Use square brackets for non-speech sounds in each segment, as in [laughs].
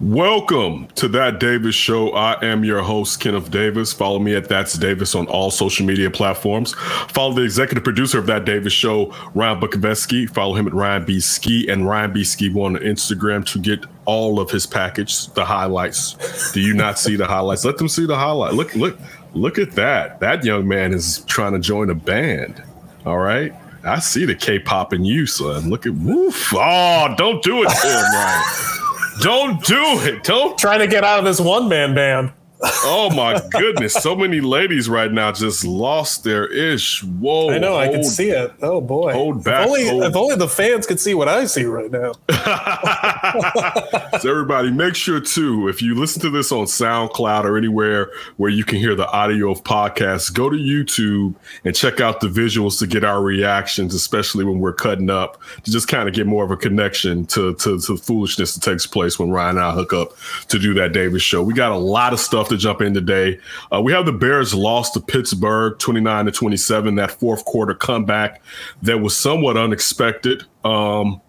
Welcome to that Davis show. I am your host, Kenneth Davis. Follow me at That's Davis on all social media platforms. Follow the executive producer of that Davis show, Ryan Bukovetsky. Follow him at Ryan B. Ski and Ryan B. Ski on Instagram to get all of his package, the highlights. Do you not see the highlights? Let them see the highlight. Look, look, look at that. That young man is trying to join a band. All right. I see the K-pop in you, son. Look at woof. Oh, don't do it to him, Ryan. Don't do it. Don't trying to get out of this one man band. Oh my goodness. So many ladies right now just lost their ish. Whoa. I know, hold, I can see it. Oh boy. Hold back. If only, hold. if only the fans could see what I see right now. [laughs] so everybody, make sure too, if you listen to this on SoundCloud or anywhere where you can hear the audio of podcasts, go to YouTube and check out the visuals to get our reactions, especially when we're cutting up, to just kind of get more of a connection to, to, to the foolishness that takes place when Ryan and I hook up to do that Davis show. We got a lot of stuff to jump in today. Uh, we have the Bears lost to Pittsburgh 29 to 27, that fourth quarter comeback that was somewhat unexpected. Um,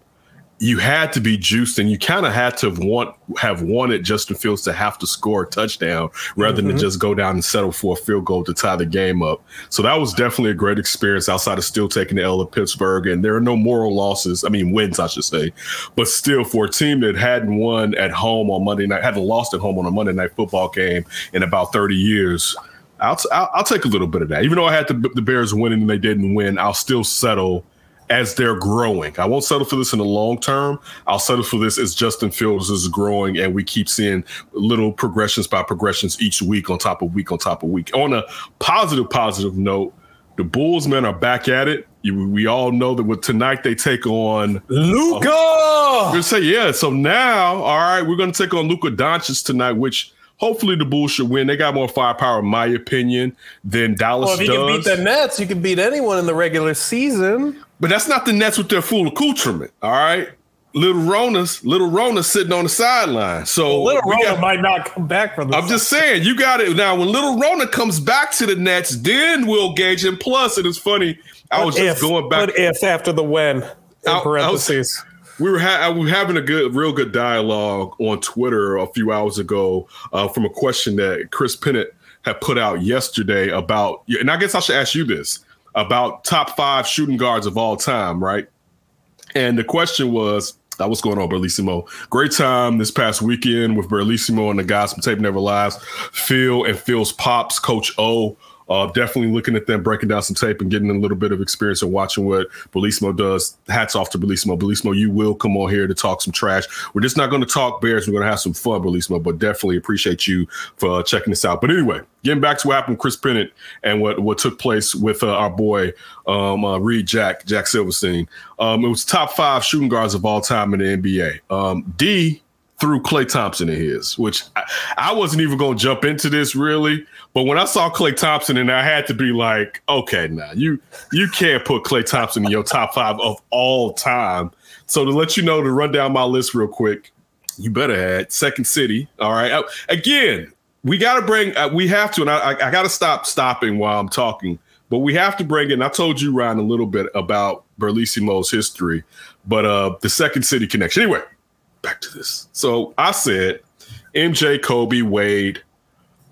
you had to be juiced and you kind of had to want have wanted Justin Fields to have to score a touchdown rather mm-hmm. than just go down and settle for a field goal to tie the game up. So that was definitely a great experience outside of still taking the L of Pittsburgh. And there are no moral losses, I mean wins, I should say. But still, for a team that hadn't won at home on Monday night, hadn't lost at home on a Monday night football game in about 30 years. I'll, I'll, I'll take a little bit of that. Even though I had the, the Bears winning and they didn't win, I'll still settle as they're growing. I won't settle for this in the long term. I'll settle for this as Justin Fields is growing and we keep seeing little progressions by progressions each week on top of week on top of week. On a positive, positive note, the Bulls men are back at it. You, we all know that with tonight they take on Luka. Uh, gonna say yeah. So now, all right, we're gonna take on Luka Doncic tonight, which hopefully the Bulls should win. They got more firepower, in my opinion, than Dallas well, if you does. can beat the Nets, you can beat anyone in the regular season. But that's not the Nets with their full accoutrement. All right. Little Rona's little Rona sitting on the sideline. So well, little Rona got, might not come back from the I'm just saying, you got it. Now, when little Rona comes back to the Nets, then we'll gauge him. Plus, it is funny. I was just going back. But if after the win, in parentheses. we were, ha- we were having a good, real good dialogue on Twitter a few hours ago uh, from a question that Chris Pennant had put out yesterday about, and I guess I should ask you this about top five shooting guards of all time, right? And the question was, what's going on, Bellissimo? Great time this past weekend with Bellissimo and the guys from Tape Never Lies, Phil and Phil's pops, Coach O. Uh, definitely looking at them, breaking down some tape and getting a little bit of experience and watching what Bellissimo does. Hats off to Bellissimo. Bellissimo, you will come on here to talk some trash. We're just not going to talk Bears. We're going to have some fun, Bellissimo, but definitely appreciate you for uh, checking this out. But anyway, getting back to what happened with Chris Pennant and what, what took place with uh, our boy um, uh, Reed Jack, Jack Silverstein. Um, it was top five shooting guards of all time in the NBA. Um, D threw Klay Thompson in his, which I, I wasn't even going to jump into this really. But when I saw Klay Thompson, and I had to be like, okay, now you you can't put Klay Thompson in your top five of all time. So to let you know, to run down my list real quick, you better add Second City. All right, uh, again, we got to bring, uh, we have to, and I, I got to stop stopping while I'm talking. But we have to bring in. I told you, Ryan, a little bit about Bellissimo's history, but uh the Second City connection. Anyway, back to this. So I said MJ, Kobe, Wade,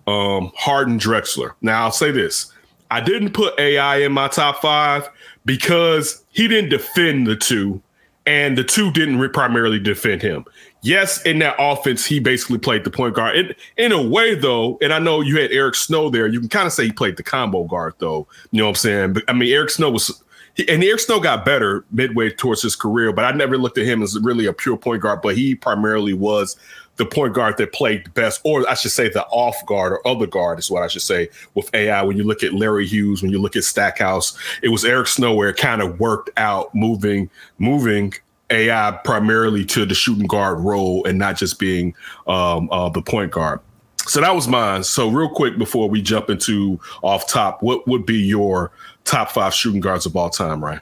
um, Harden, Drexler. Now I'll say this: I didn't put AI in my top five because he didn't defend the two, and the two didn't re- primarily defend him. Yes, in that offense, he basically played the point guard. In, in a way, though, and I know you had Eric Snow there, you can kind of say he played the combo guard, though. You know what I'm saying? But I mean, Eric Snow was and Eric Snow got better midway towards his career, but I never looked at him as really a pure point guard. But he primarily was the point guard that played best, or I should say the off guard or other guard is what I should say with AI. When you look at Larry Hughes, when you look at Stackhouse, it was Eric Snow where it kind of worked out moving, moving AI primarily to the shooting guard role and not just being um, uh, the point guard. So that was mine. So real quick before we jump into off top, what would be your top five shooting guards of all time, Ryan?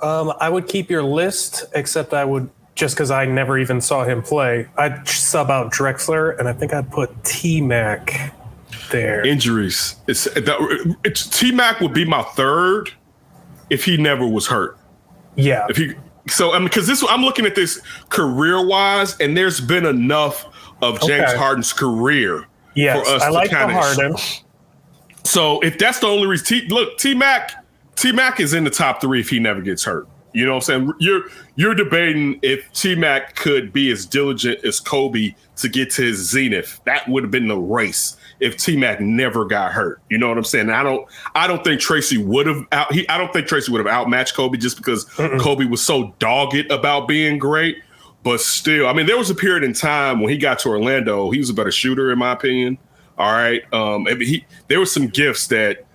Um, I would keep your list, except I would just because I never even saw him play. I'd sub out Drexler, and I think I'd put T Mac there. Injuries. It's, it's T Mac would be my third if he never was hurt. yeah, If he so I mean because this I'm looking at this career wise, and there's been enough of James Okay. Harden's career yes, for us I to like the kinda- Harden. So if that's the only reason, T, look, T Mac, T Mac is in the top three if he never gets hurt. You know what I'm saying? You're you're debating if T Mac could be as diligent as Kobe to get to his zenith. That would have been the race if T Mac never got hurt. You know what I'm saying? And I don't I don't think Tracy would have out he I don't think Tracy would have outmatched Kobe just because Kobe was so dogged about being great. But still, I mean, there was a period in time when he got to Orlando, he was a better shooter, in my opinion. All right. Um, he there were some gifts that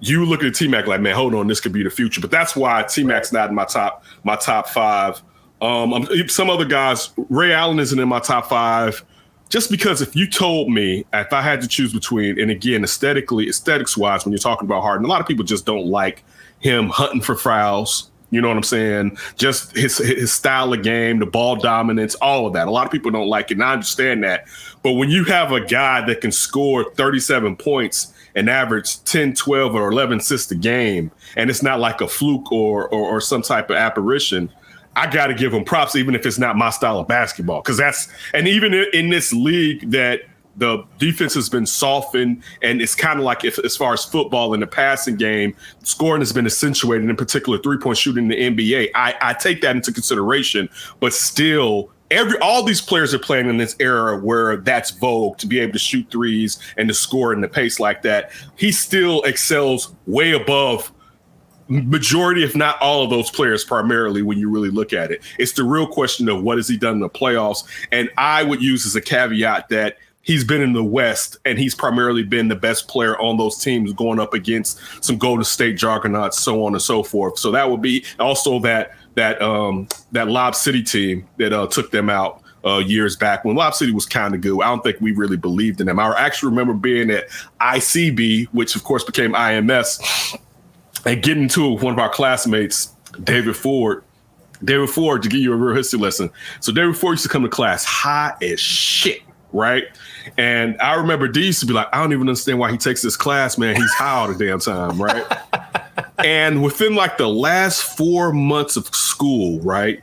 you look at T Mac like, man, hold on, this could be the future. But that's why T Mac's not in my top my top five. Um, some other guys, Ray Allen isn't in my top five, just because if you told me if I had to choose between, and again, aesthetically, aesthetics wise, when you're talking about Harden, a lot of people just don't like him hunting for fouls. You know what I'm saying? Just his his style of game, the ball dominance, all of that. A lot of people don't like it, and I understand that. But when you have a guy that can score 37 points and average 10, 12, or 11 assists a game, and it's not like a fluke or or, or some type of apparition, I got to give him props, even if it's not my style of basketball. Because that's and even in, this league that the defense has been softened, and it's kind of like if, as far as football in the passing game, scoring has been accentuated, in particular three point shooting in the NBA. I, I take that into consideration, but still. Every all these players are playing in this era where that's vogue to be able to shoot threes and to score in the pace like that. He still excels way above majority, if not all of those players, primarily when you really look at it. It's the real question of what has he done in the playoffs. And I would use as a caveat that he's been in the West and he's primarily been the best player on those teams going up against some Golden State juggernauts, so on and so forth. So that would be also that that um that Lob City team that uh, took them out. Uh, years back when Lob City was kind of good, I don't think we really believed in them. I actually remember being at ICB, which of course became IMS, and getting with one of our classmates, David Ford. David Ford, to give you a real history lesson. So David Ford used to come to class high as shit, right? And I remember D used to be like, I don't even understand why he takes this class, man. He's high all the damn time, right? [laughs] and within like the last four months of school, right?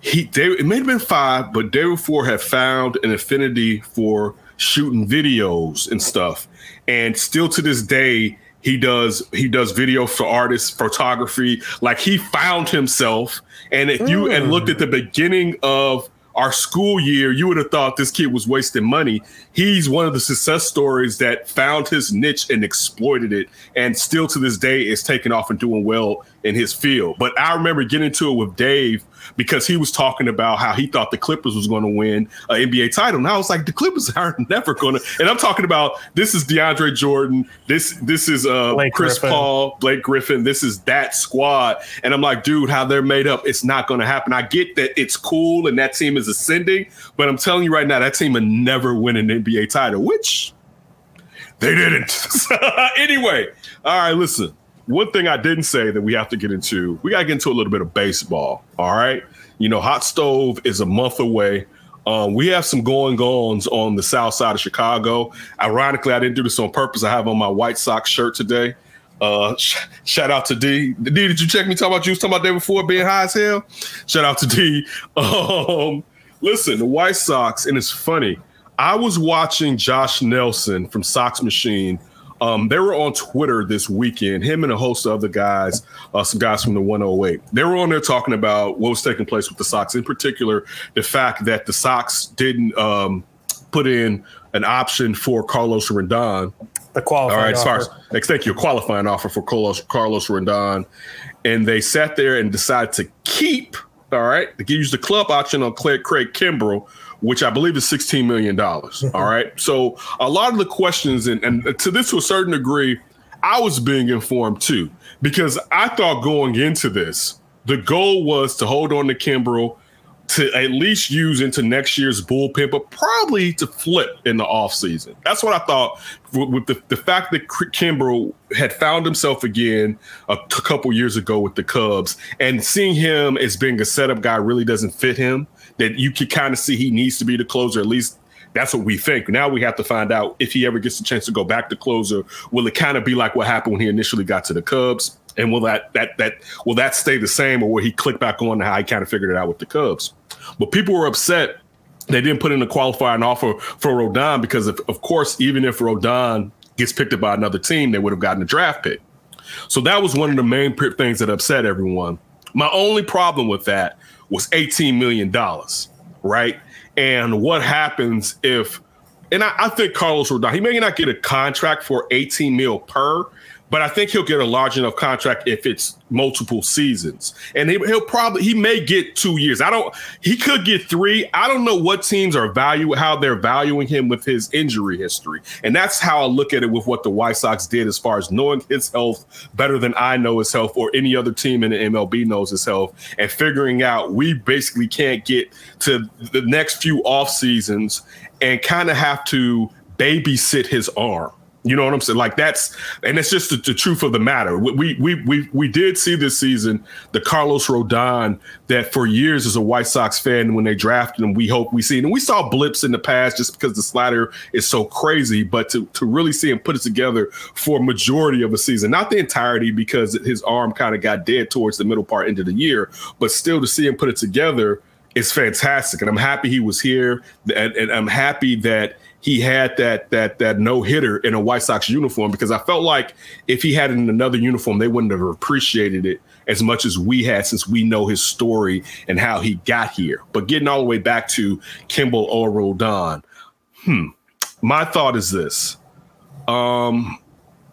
He David, it may have been five, but David Ford had found an affinity for shooting videos and stuff. And still to this day, he does he does video for artists, photography. Like he found himself. And if you and looked at mm. the beginning of our school year, you would have thought this kid was wasting money. He's one of the success stories that found his niche and exploited it, and still to this day is taking off and doing well in his field. But I remember getting to it with Dave because he was talking about how he thought the Clippers was going to win an NBA title, and I was like, the Clippers [laughs] are never going to. And I'm talking about this is DeAndre Jordan, this this is uh, Blake Chris Griffin. Paul, Blake Griffin, this is that squad, and I'm like, dude, how they're made up, it's not going to happen. I get that it's cool and that team is ascending, but I'm telling you right now, that team will never win an NBA title, which they didn't. [laughs] anyway, all right, listen. One thing I didn't say that we have to get into, we got to get into a little bit of baseball. All right. You know, Hot Stove is a month away. Um, we have some going ons on the south side of Chicago. Ironically, I didn't do this on purpose. I have on my White Sox shirt today. Uh, [laughs] sh- shout out to D. D, did you check me talking about you was talking about day before being high as hell? Shout out to D. [laughs] Um, listen, the White Sox, and it's funny. I was watching Josh Nelson from Sox Machine. Um, they were on Twitter this weekend, him and a host of other guys, uh, some guys from the 108. They were on there talking about what was taking place with the Sox, in particular, the fact that the Sox didn't um, put in an option for Carlos Rodon. The qualifying All right, as far as offer. like, thank you, a qualifying offer for Carlos Carlos Rodon, and they sat there and decided to keep. All right, they use the club option on Craig, Craig Kimbrel, which I believe is sixteen million dollars. Mm-hmm. all right, so a lot of the questions, and, and to this to a certain degree, I was being informed too because I thought going into this the goal was to hold on to Kimbrel to at least use into next year's bullpen, but probably to flip in the offseason. That's what I thought with, with the, the fact that Kimbrel had found himself again a couple years ago with the Cubs and seeing him as being a setup guy really doesn't fit him. That you can kind of see he needs to be the closer, at least that's what we think. Now we have to find out if he ever gets a chance to go back to closer. Will it kind of be like what happened when he initially got to the Cubs? And will that that that will that stay the same, or will he click back on how he kind of figured it out with the Cubs? But people were upset they didn't put in a qualifying offer for Rodon because, of, of course, even if Rodon gets picked up by another team, they would have gotten a draft pick. So that was one of the main things that upset everyone. My only problem with that was $18 million, right? And what happens if, and I, I think Carlos Rodon, he may not get a contract for 18 mil per, but I think he'll get a large enough contract if it's multiple seasons. And he, will probably he may get two years. I don't. He could get three. I don't know what teams are value how they're valuing him with his injury history, and that's how I look at it with what the White Sox did as far as knowing his health better than I know his health or any other team in the MLB knows his health, and figuring out we basically can't get to the next few off seasons and kind of have to babysit his arm you know what I'm saying? Like that's, and it's just the, the, truth of the matter. We we we we did see this season the Carlos Rodon that for years as a White Sox fan when they drafted him, we hope we see, and we saw blips in the past just because the slider is so crazy. But to to really see him put it together for majority of a season, not the entirety because his arm kind of got dead towards the middle part into the year, but still to see him put it together is fantastic. And I'm happy he was here, and, and I'm happy that he had that that that no hitter in a White Sox uniform because I felt like if he had it in another uniform, they wouldn't have appreciated it as much as we had since we know his story and how he got here. But getting all the way back to Kimbrel or Rodon, hmm, my thought is this. Um,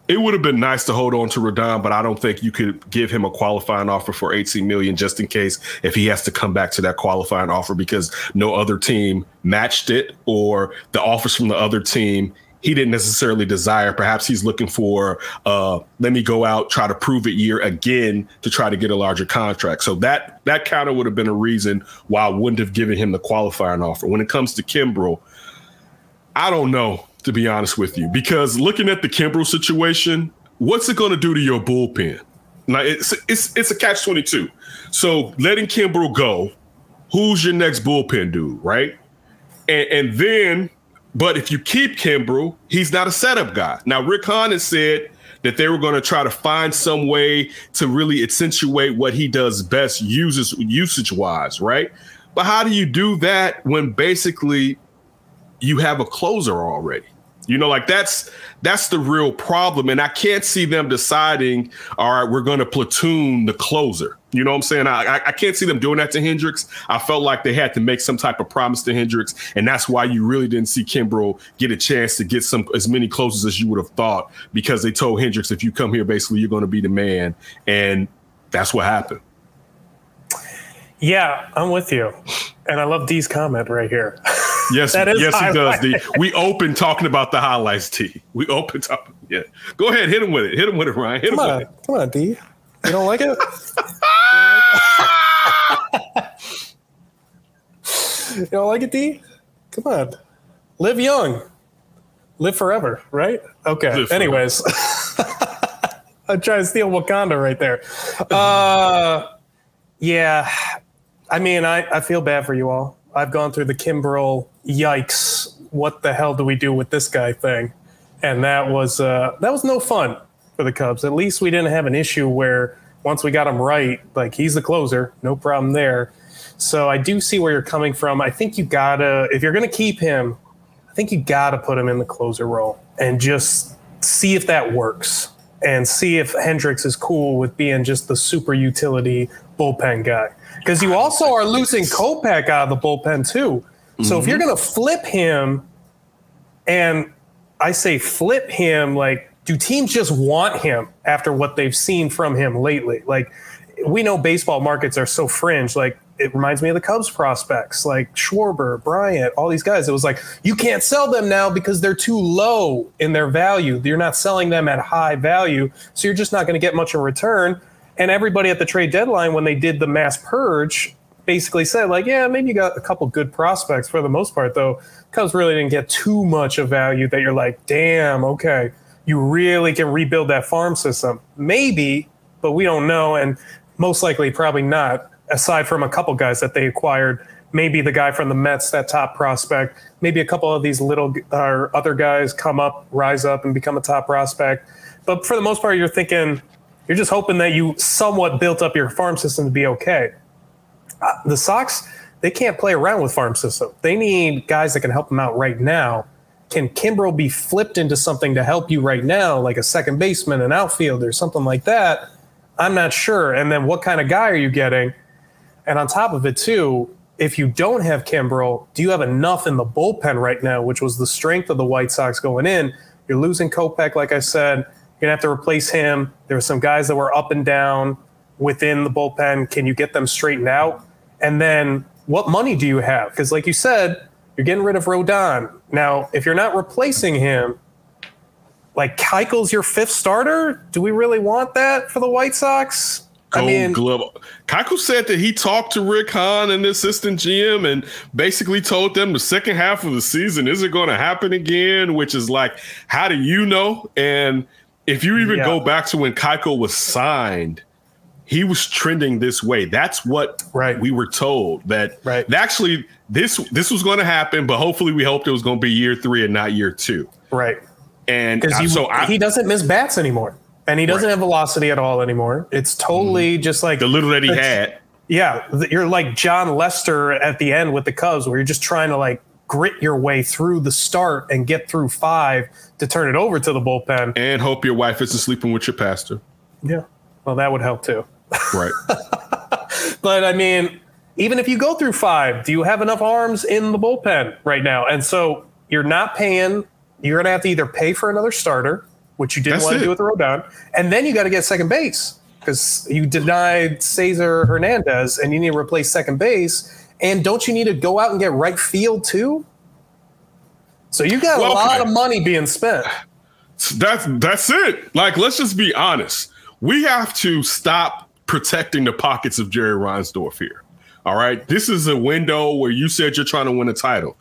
it would have been nice to hold on to Rodon, but I don't think you could give him a qualifying offer for 18 million just in case if he has to come back to that qualifying offer because no other team matched it or the offers from the other team he didn't necessarily desire. Perhaps he's looking for uh, let me go out, try to prove it year again to try to get a larger contract. So that that kind of would have been a reason why I wouldn't have given him the qualifying offer. When it comes to Kimbrel, I don't know to be honest with you, because looking at the Kimbrel situation, what's it going to do to your bullpen? Now it's it's it's a catch twenty two. So letting Kimbrel go, who's your next bullpen dude, right? And, and then, but if you keep Kimbrel, he's not a setup guy. Now Rick Hahn has said that they were going to try to find some way to really accentuate what he does best, uses usage wise, right? But how do you do that when basically you have a closer already. You know, like that's that's the real problem. And I can't see them deciding, all right, we're to platoon the closer. You know what I'm saying? I, I can't see them doing that to Hendriks. I felt like they had to make some type of promise to Hendriks, and that's why you really didn't see Kimbrel get a chance to get some as many closes as you would have thought, because they told Hendriks, if you come here, basically you're going to be the man, and that's what happened. Yeah, I'm with you, and I love D's comment right here. [laughs] [laughs] Yes, yes, he does. D. We open talking about the highlights. D. We open talking. Yeah, go ahead, hit him with it. Hit him with it, Ryan. Hit come him on, with it. come on, D. You don't like it? [laughs] you don't like it, D? Come on, live young, live forever, right? Okay. Live Anyways, [laughs] I'm trying to steal Wakanda right there. Uh, yeah. I mean, I, I feel bad for you all. I've gone through the Kimbrel yikes, what the hell do we do with this guy thing? And that was uh, that was no fun for the Cubs. At least we didn't have an issue where once we got him right, like he's the closer, no problem there. So I do see where you're coming from. I think you gotta if you're gonna keep him, I think you gotta put him in the closer role and just see if that works and see if Hendriks is cool with being just the super utility bullpen guy. Because you also are losing Kopech out of the bullpen too. So mm-hmm. if you're going to flip him, and I say flip him, like, do teams just want him after what they've seen from him lately? Like, we know baseball markets are so fringe. Like, it reminds me of the Cubs prospects, like Schwarber, Bryant, all these guys. It was like, you can't sell them now because they're too low in their value. You're not selling them at high value. So you're just not going to get much in return. And everybody at the trade deadline, when they did the mass purge, basically said, like, yeah, maybe you got a couple good prospects for the most part, though. Cubs really didn't get too much of value that you're like, damn, okay, you really can rebuild that farm system. Maybe, but we don't know. And most likely, probably not, aside from a couple guys that they acquired. Maybe the guy from the Mets, that top prospect. Maybe a couple of these little or other guys come up, rise up, and become a top prospect. But for the most part, you're thinking, you're just hoping that you somewhat built up your farm system to be okay. Uh, the Sox, they can't play around with farm system. They need guys that can help them out right now. Can Kimbrel be flipped into something to help you right now, like a second baseman, an outfielder, something like that? I'm not sure. And then what kind of guy are you getting? And on top of it, too, if you don't have Kimbrel, do you have enough in the bullpen right now, which was the strength of the White Sox going in? You're losing Kopech, like I said. You're gonna have to replace him. There were some guys that were up and down within the bullpen. Can you get them straightened out? And then what money do you have? Because, like you said, you're getting rid of Rodon. Now, if you're not replacing him, like Keuchel's your fifth starter, do we really want that for the White Sox? Gold I mean, glove. Keuchel said that he talked to Rick Hahn and the assistant GM and basically told them the second half of the season isn't going to happen again, which is like, how do you know? And if you even yeah. go back to when Keuchel was signed, he was trending this way. That's what right. we were told that right. actually this this was going to happen, but hopefully we hoped it was going to be year three and not year two. Right. And because he, so he doesn't miss bats anymore, and he doesn't right. have velocity at all anymore. It's totally mm. just like the little that he had. Yeah, you're like Jon Lester at the end with the Cubs, where you're just trying to like grit your way through the start and get through five to turn it over to the bullpen. And hope your wife isn't sleeping with your pastor. Yeah. Well, that would help too. Right. [laughs] but I mean, even if you go through five, do you have enough arms in the bullpen right now? And so you're not paying. You're going to have to either pay for another starter, which you didn't That's want to do with the Rodon, and then you got to get second base because you denied Cesar Hernandez, and you need to replace second base. And don't you need to go out and get right field too? So you got well, a lot okay. of money being spent. That's that's it. Like, let's just be honest. We have to stop protecting the pockets of Jerry Reinsdorf here. All right. This is a window where you said you're trying to win a title.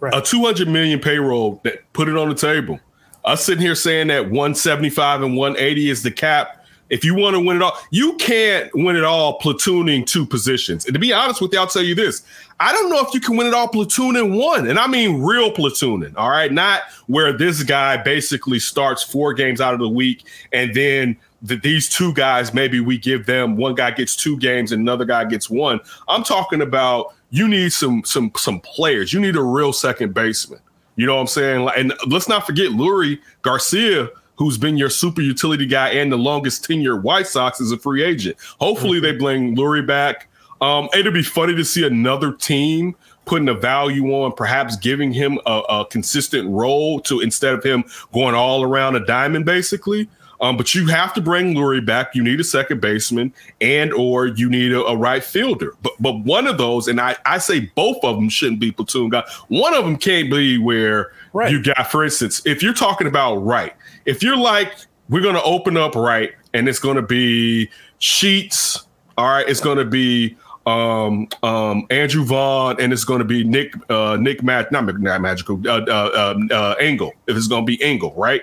Right. A 200 million payroll that put it on the table. Us sitting here saying that 175 and 180 is the cap. If you want to win it all, you can't win it all platooning two positions. And to be honest with you, I'll tell you this. I don't know if you can win it all platooning one. And I mean real platooning. All right. Not where this guy basically starts four games out of the week and then that these two guys, maybe we give them one guy gets two games and another guy gets one. I'm talking about you need some some some players. You need a real second baseman. You know what I'm saying? And let's not forget Leury Garcia, who's been your super utility guy and the longest tenure White Sox as a free agent. Hopefully mm-hmm. they bring Leury back. Um, it'd be funny to see another team putting a value on perhaps giving him a, a consistent role to instead of him going all around a diamond, basically. Um, but you have to bring Leury back. You need a second baseman and or you need a, a, right fielder. But but one of those, and I, I say both of them shouldn't be platoon guys. One of them can't be where right. you got, for instance, if you're talking about right, if you're like, we're gonna open up right and it's gonna be sheets, all right, it's gonna be um, um, Andrew Vaughn, and it's going to be Nick, uh, Nick, Mag- not, not magical, uh, uh, uh, uh, Engel. If it's going to be Engel, right?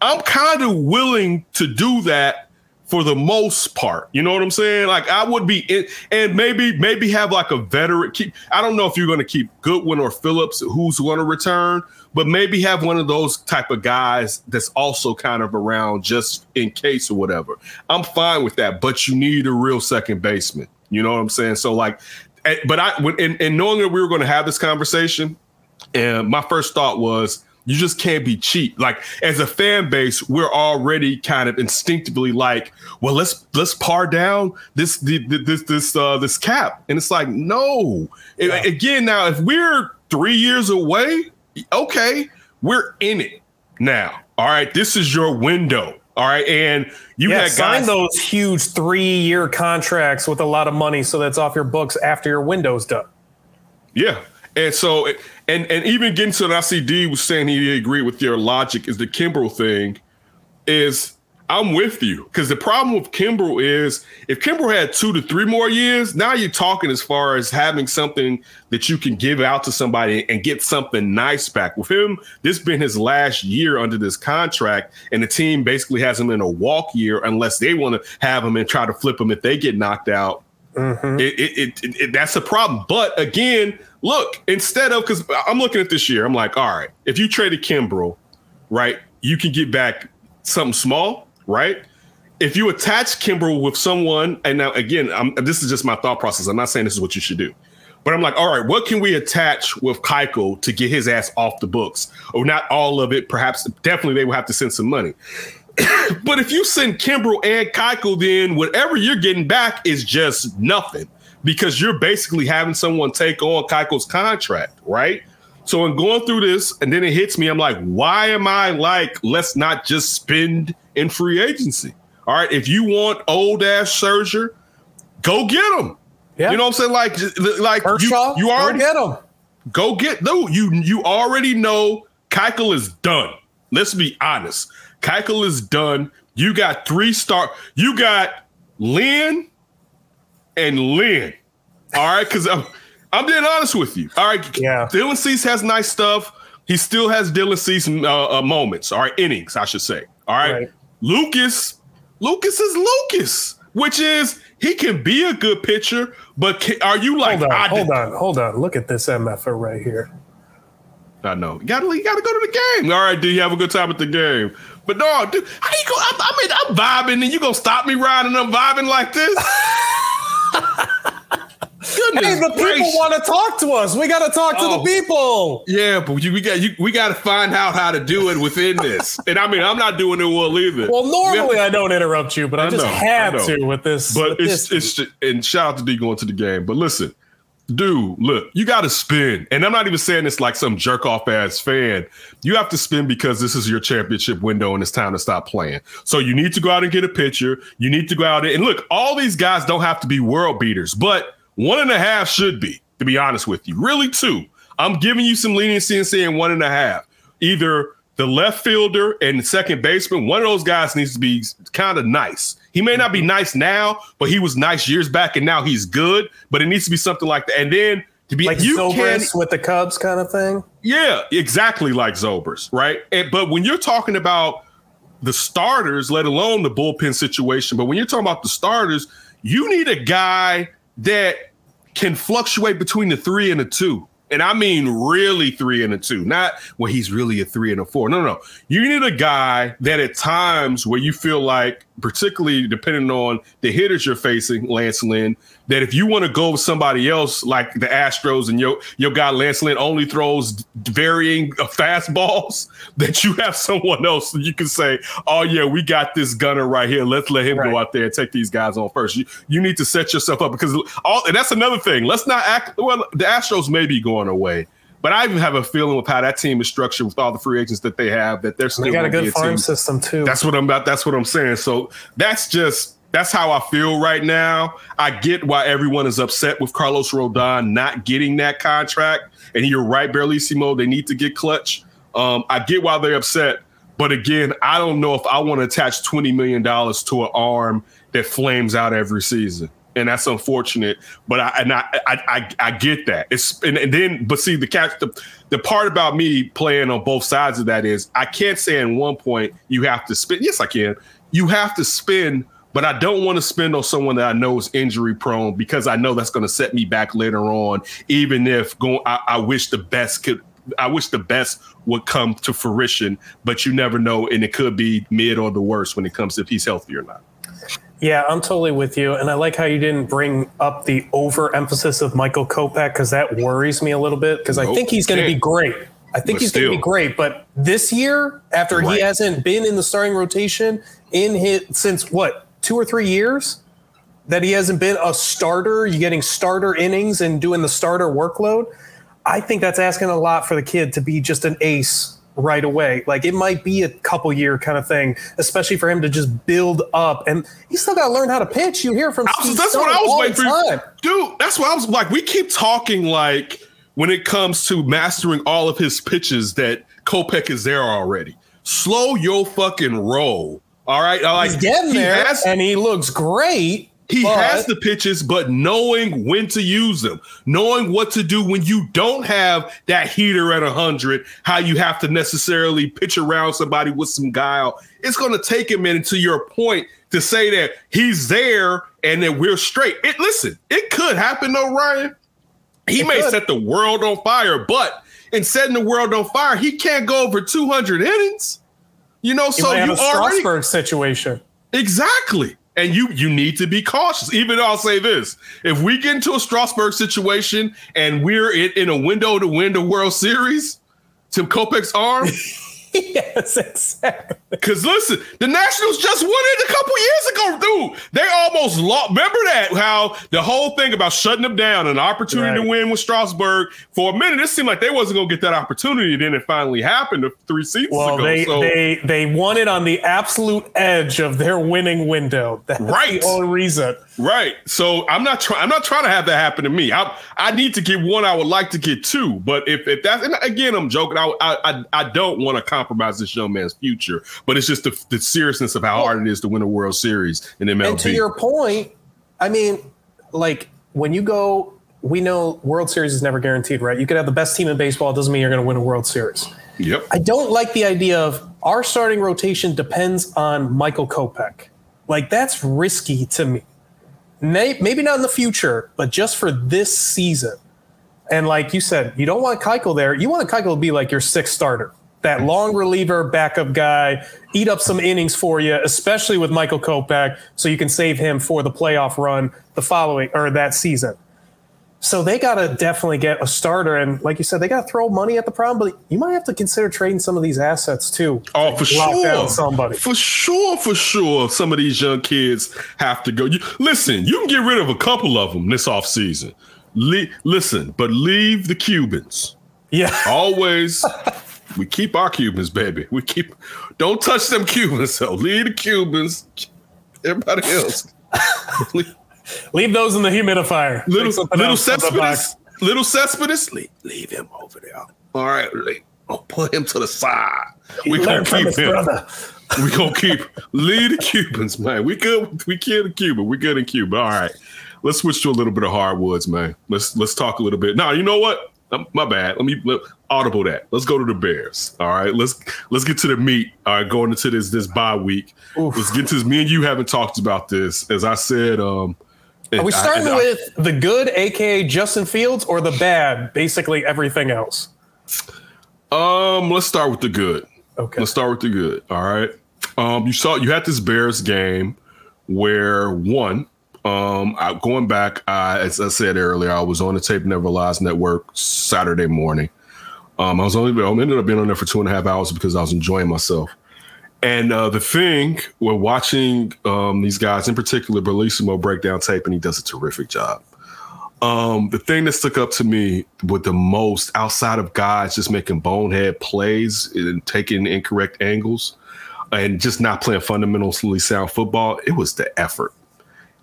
I'm kind of willing to do that for the most part. You know what I'm saying? Like I would be in, and maybe maybe have like a veteran keep I don't know if you're going to keep Goodwin or Phillips who's going to return, but maybe have one of those type of guys that's also kind of around just in case or whatever. I'm fine with that, but you need a real second baseman. You know what I'm saying? So like eh, but I when and knowing that we were going to have this conversation, and my first thought was you just can't be cheap. Like as a fan base, we're already kind of instinctively like, well, let's let's par down this this this uh, this cap, and it's like, no. Yeah. Again, now if we're three years away, okay, we're in it now. All right, this is your window. All right, and you yeah, had sign those huge three-year contracts with a lot of money, so that's off your books after your window's done. Yeah, and so, and and even getting to an ICD was saying he agreed with your logic is the Kimbrel thing is I'm with you because the problem with Kimbrel is if Kimbrel had two to three more years, now you're talking as far as having something that you can give out to somebody and get something nice back. With him, this been his last year under this contract, and the team basically has him in a walk year unless they want to have him and try to flip him if they get knocked out. Mm-hmm. It, it, it, it, that's a problem. But again, look, instead of because I'm looking at this year, I'm like, all right, if you traded Kimbrel, right, you can get back something small right? If you attach Kimbrel with someone, and now again, I'm, this is just my thought process. I'm not saying this is what you should do, but I'm like, all right, what can we attach with Keuchel to get his ass off the books? Or not all of it, perhaps. Definitely, they will have to send some money. [coughs] but if you send Kimbrel and Keuchel, then whatever you're getting back is just nothing because you're basically having someone take on Keuchel's contract, right? So in going through this, and then it hits me, I'm like, why am I like, let's not just spend in free agency? All right, if you want old ass Scherzer, go get him. Yeah. You know what I'm saying? Like, like Kershaw, you, you already go get him. Go get though. You you already know Keuchel is done. Let's be honest. Keuchel is done. You got three star. You got Lynn and Lynn. All right, because I'm I'm being honest with you. All right. Yeah. Dylan Cease has nice stuff. He still has Dylan Cease uh, uh, moments. All right, innings, I should say. All right? right. Lucas, Lucas is Lucas, which is he can be a good pitcher, but can, are you like? Hold on, hold on, hold on. Look at this MFR right here. I know. You gotta, you gotta go to the game. All right, do you have a good time at the game? But no, dude, how you go? I, I mean, I'm vibing, and you gonna stop me riding? I'm vibing like this. [laughs] Goodness hey, the gracious. people want to talk to us. We got to talk oh, to the oh. people. Yeah, but we got you, we got to find out how to do it within this. [laughs] and I mean, I'm not doing it well either. Well, normally we I don't interrupt you, but I, I just know, had to with this. But with it's this. it's and shout out to D going to the game. But listen, dude, look, you got to spin. And I'm not even saying this like some jerk off ass fan. You have to spin because this is your championship window and it's time to stop playing. So you need to go out and get a pitcher. You need to go out and look, all these guys don't have to be world beaters, but one and a half should be, to be honest with you. Really, two. I'm giving you some leniency and saying one and a half. Either the left fielder and the second baseman, one of those guys needs to be kind of nice. He may not be nice now, but he was nice years back, and now he's good. But it needs to be something like that. And then to be like you Zobrist with the Cubs kind of thing. Yeah, exactly like Zobrist, right? And, but when you're talking about the starters, let alone the bullpen situation, but when you're talking about the starters, you need a guy that can fluctuate between the three and the two. And I mean really three and a two, not well, he's really a three and a four. No, no, no. You need a guy that at times where you feel like, particularly depending on the hitters you're facing, Lance Lynn, that if you want to go with somebody else like the Astros and your your guy Lance Lynn only throws varying [laughs] fastballs, [laughs] that you have someone else that you can say, "Oh yeah, we got this gunner right here. Let's let him right. go out there and take these guys on first. You you need to set yourself up because all and that's another thing. Let's not act well. The Astros may be going away. But I even have a feeling with how that team is structured with all the free agents that they have that they're still they got a good a farm team. system too. That's what I'm about. That's what I'm saying. So that's just that's how I feel right now. I get why everyone is upset with Carlos Rodon not getting that contract. And you're right, Bellissimo, they need to get clutch. Um, I get why they're upset. But again, I don't know if I want to attach $20 million to an arm that flames out every season. And that's unfortunate. But I and I I, I, I get that. It's and, and, then but see the catch the, the part about me playing on both sides of that is I can't say in one point you have to spend. Yes, I can. You have to spend but I don't want to spend on someone that I know is injury prone because I know that's going to set me back later on. Even if going, I, I wish the best could. I wish the best would come to fruition, but you never know, and it could be mid or the worst when it comes to if he's healthy or not. Yeah, I'm totally with you. And I like how you didn't bring up the overemphasis of Michael Kopech because that worries me a little bit because nope, I think he's going to be great. I think but he's going to be great. But this year, after right. he hasn't been in the starting rotation in his since what two or three years that he hasn't been a starter. You getting starter innings and doing the starter workload. I think that's asking a lot for the kid to be just an ace right away. Like it might be a couple year kind of thing, especially for him to just build up. And he's still got to learn how to pitch. You hear from was, that's what I was waiting for, dude. That's what I was like. We keep talking like when it comes to mastering all of his pitches that Kopech is there already. Slow your fucking roll All right, I like He's getting he there, has- and he looks great. he but- has the pitches, but knowing when to use them, knowing what to do when you don't have that heater at 100, how you have to necessarily pitch around somebody with some guile. It's going to take a minute to your point to say that he's there and that we're straight. It Listen, it could happen though, Ryan. He It may could. set the world on fire, but in setting the world on fire, he can't go over 200 innings. You know, so you, you a already Strasburg situation. Exactly. And you you need to be cautious. Even though I'll say this: if we get into a Strasburg situation and we're in, in a window to win the World Series, Tim Kopech's arm. [laughs] [laughs] yes, exactly. Because listen, the Nationals just won it a couple years ago, dude. They almost lost. Remember that how the whole thing about shutting them down, an opportunity to win with Strasburg. For a minute, it seemed like they wasn't gonna get that opportunity. Then it finally happened three seasons Well, ago. they so they they won it on the absolute edge of their winning window. [laughs] That's Right. the only reason. Right. So I'm not trying. I'm not trying to have that happen to me. I I need to get one. I would like to get two. But if if that's and again, I'm joking. I I I, I don't want to compromise this young man's future. But it's just the, the seriousness of how hard it is to win a World Series in MLB. And to your point, I mean, like when you go, we know World Series is never guaranteed, right? You could have the best team in baseball. It doesn't mean you're going to win a World Series. yep. I don't like the idea of our starting rotation depends on Michael Kopech. Like that's risky to me. Maybe not in the future, but just for this season. And like you said, you don't want Keuchel there. You want Keuchel to be like your sixth starter, that long reliever, backup guy, eat up some innings for you, especially with Michael Kopech, so you can save him for the playoff run the following or that season. So they got to definitely get a starter, and like you said, they got to throw money at the problem. But you might have to consider trading some of these assets too. Oh, for sure. somebody. For sure, for sure. Some of these young kids have to go. You, listen, you can get rid of a couple of them this offseason. Le- listen, but leave the Cubans. Yeah, Always, [laughs] we keep our Cubans, baby. We keep. Don't touch them Cubans. So leave the Cubans. Everybody else. leave, [laughs] leave those in the humidifier. Little little else from the box. Cespedes. Little Cespedes. Leave, leave him over there. All right, leave. I'll put him to the side. We gonna keep him. brother. We gonna keep lead the Cubans, man. We good. We kill the Cuba. We good in Cuba. All right. Let's switch to a little bit of hardwoods, man. Let's let's talk a little bit. Now, you know what? Um, my bad. Let me let, audible that. Let's go to the Bears. All right. Let's let's get to the meat. All right, going into this this bye week. Let's get to this. Me and you haven't talked about this. As I said, um, Are we starting I- with the good, aka Justin Fields, or the bad, basically everything else? Um, let's start with the good. Okay. Let's start with the good. All right. Um, you saw you had this Bears game where one, um, I, going back, I, as I said earlier, I was on the Tape Never Lies Network Saturday morning. Um, I was only I ended up being on there for two and a half hours because I was enjoying myself. And uh, the thing, we're watching um, these guys, in particular, Bellissimo break down tape, and he does a terrific job. Um, the thing that stuck up to me with the most, outside of guys just making bonehead plays and taking incorrect angles, and just not playing fundamentally sound football, it was the effort.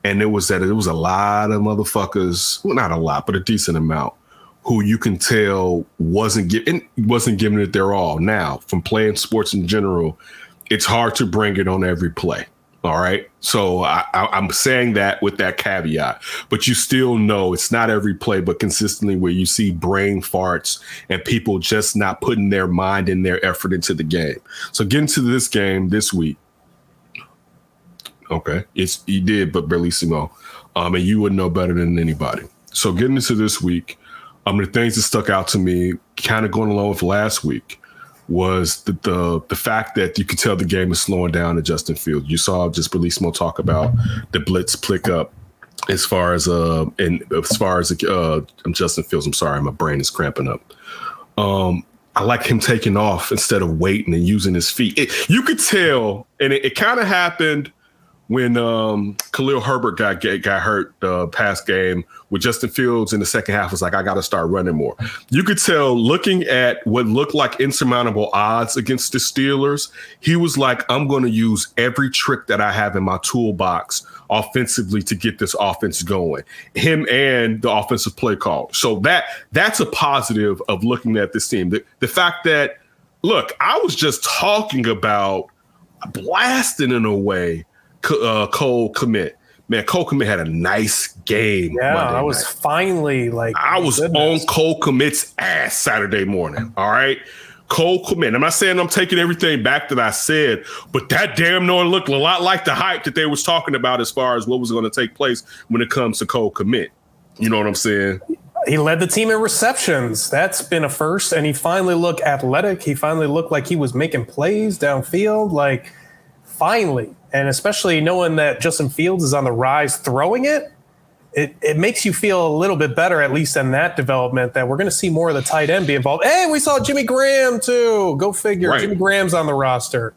And it was that it was a lot of motherfuckers, well, not a lot, but a decent amount, who you can tell wasn't giving wasn't giving it their all. Now, from playing sports in general, it's hard to bring it on every play. All right. So I, I'm saying that with that caveat, but you still know it's not every play, but consistently where you see brain farts and people just not putting their mind and their effort into the game. So getting to this game this week. Okay. It's he did, but Bellissimo. Um, and you would know better than anybody. So getting into this week, um, the things that stuck out to me, kind of going along with last week, was the, the the fact that you could tell the game is slowing down at Justin Fields. You saw just Bellissimo talk about the blitz pick up as far as uh and as far as uh I'm Justin Fields. I'm sorry, my brain is cramping up. Um, I like him taking off instead of waiting and using his feet. It, you could tell, and it, it kind of happened when um, Khalil Herbert got got, hurt uh, past game with Justin Fields in the second half was like, I got to start running more. You could tell looking at what looked like insurmountable odds against the Steelers, he was like, I'm going to use every trick that I have in my toolbox offensively to get this offense going. Him and the offensive play call. So that that's a positive of looking at this team. The, the fact that look, I was just talking about blasting in a way uh, Cole Kmet. Man, Cole Kmet had a nice game. Yeah, Monday I was night. finally like I was goodness. on Cole Kmet's ass Saturday morning. All right. Cole Kmet. I'm not saying I'm taking everything back that I said, but that damn no looked a lot like the hype that they was talking about as far as what was going to take place when it comes to Cole Kmet. You know what I'm saying? He led the team in receptions. That's been a first, and he finally looked athletic. He finally looked like he was making plays downfield. Like finally, and especially knowing that Justin Fields is on the rise throwing it, it, it makes you feel a little bit better, at least in that development, that we're going to see more of the tight end be involved. Hey, we saw Jimmy Graham too. Go figure. Right. Jimmy Graham's on the roster.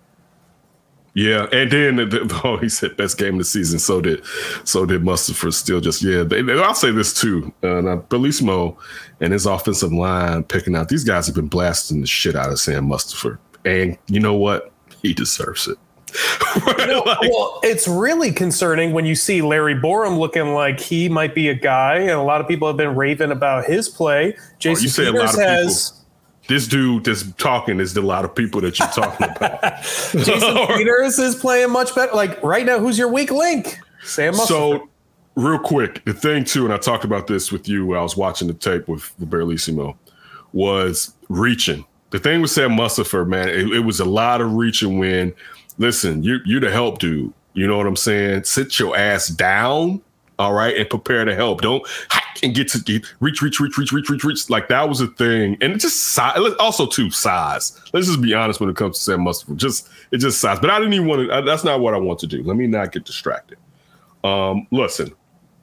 Yeah, and then the, [laughs] oh, he said best game of the season. So did, so did Mustipher. Still, just yeah. They, they- I'll say this too. Uh, now, Bellissimo and his offensive line picking out these guys have been blasting the shit out of Sam Mustipher, and you know what? He deserves it. [laughs] Well, it's really concerning when you see Larry Borom looking like he might be a guy, and a lot of people have been raving about his play. Jason Oh, you say a Peters lot of has This dude that's talking is the lot of people that you're talking about. [laughs] Jason [laughs] Peters is playing much better. Like right now, who's your weak link? Sam. So, real quick, the thing too, and I talked about this with you. While I was watching the tape with the Bellissimo, was reaching. The thing with Sam Mustipher, man, it, it was a lot of reaching. When listen, you you the help dude. You know what I'm saying? Sit your ass down, all right, and prepare to help. Don't hack and get to get, reach, reach, reach, reach, reach, reach, reach. Like that was a thing, and it just size. Also, too size. Let's just be honest when it comes to Sam Mustipher. Just it just size. But I didn't even want to. That's not what I want to do. Let me not get distracted. Um, listen,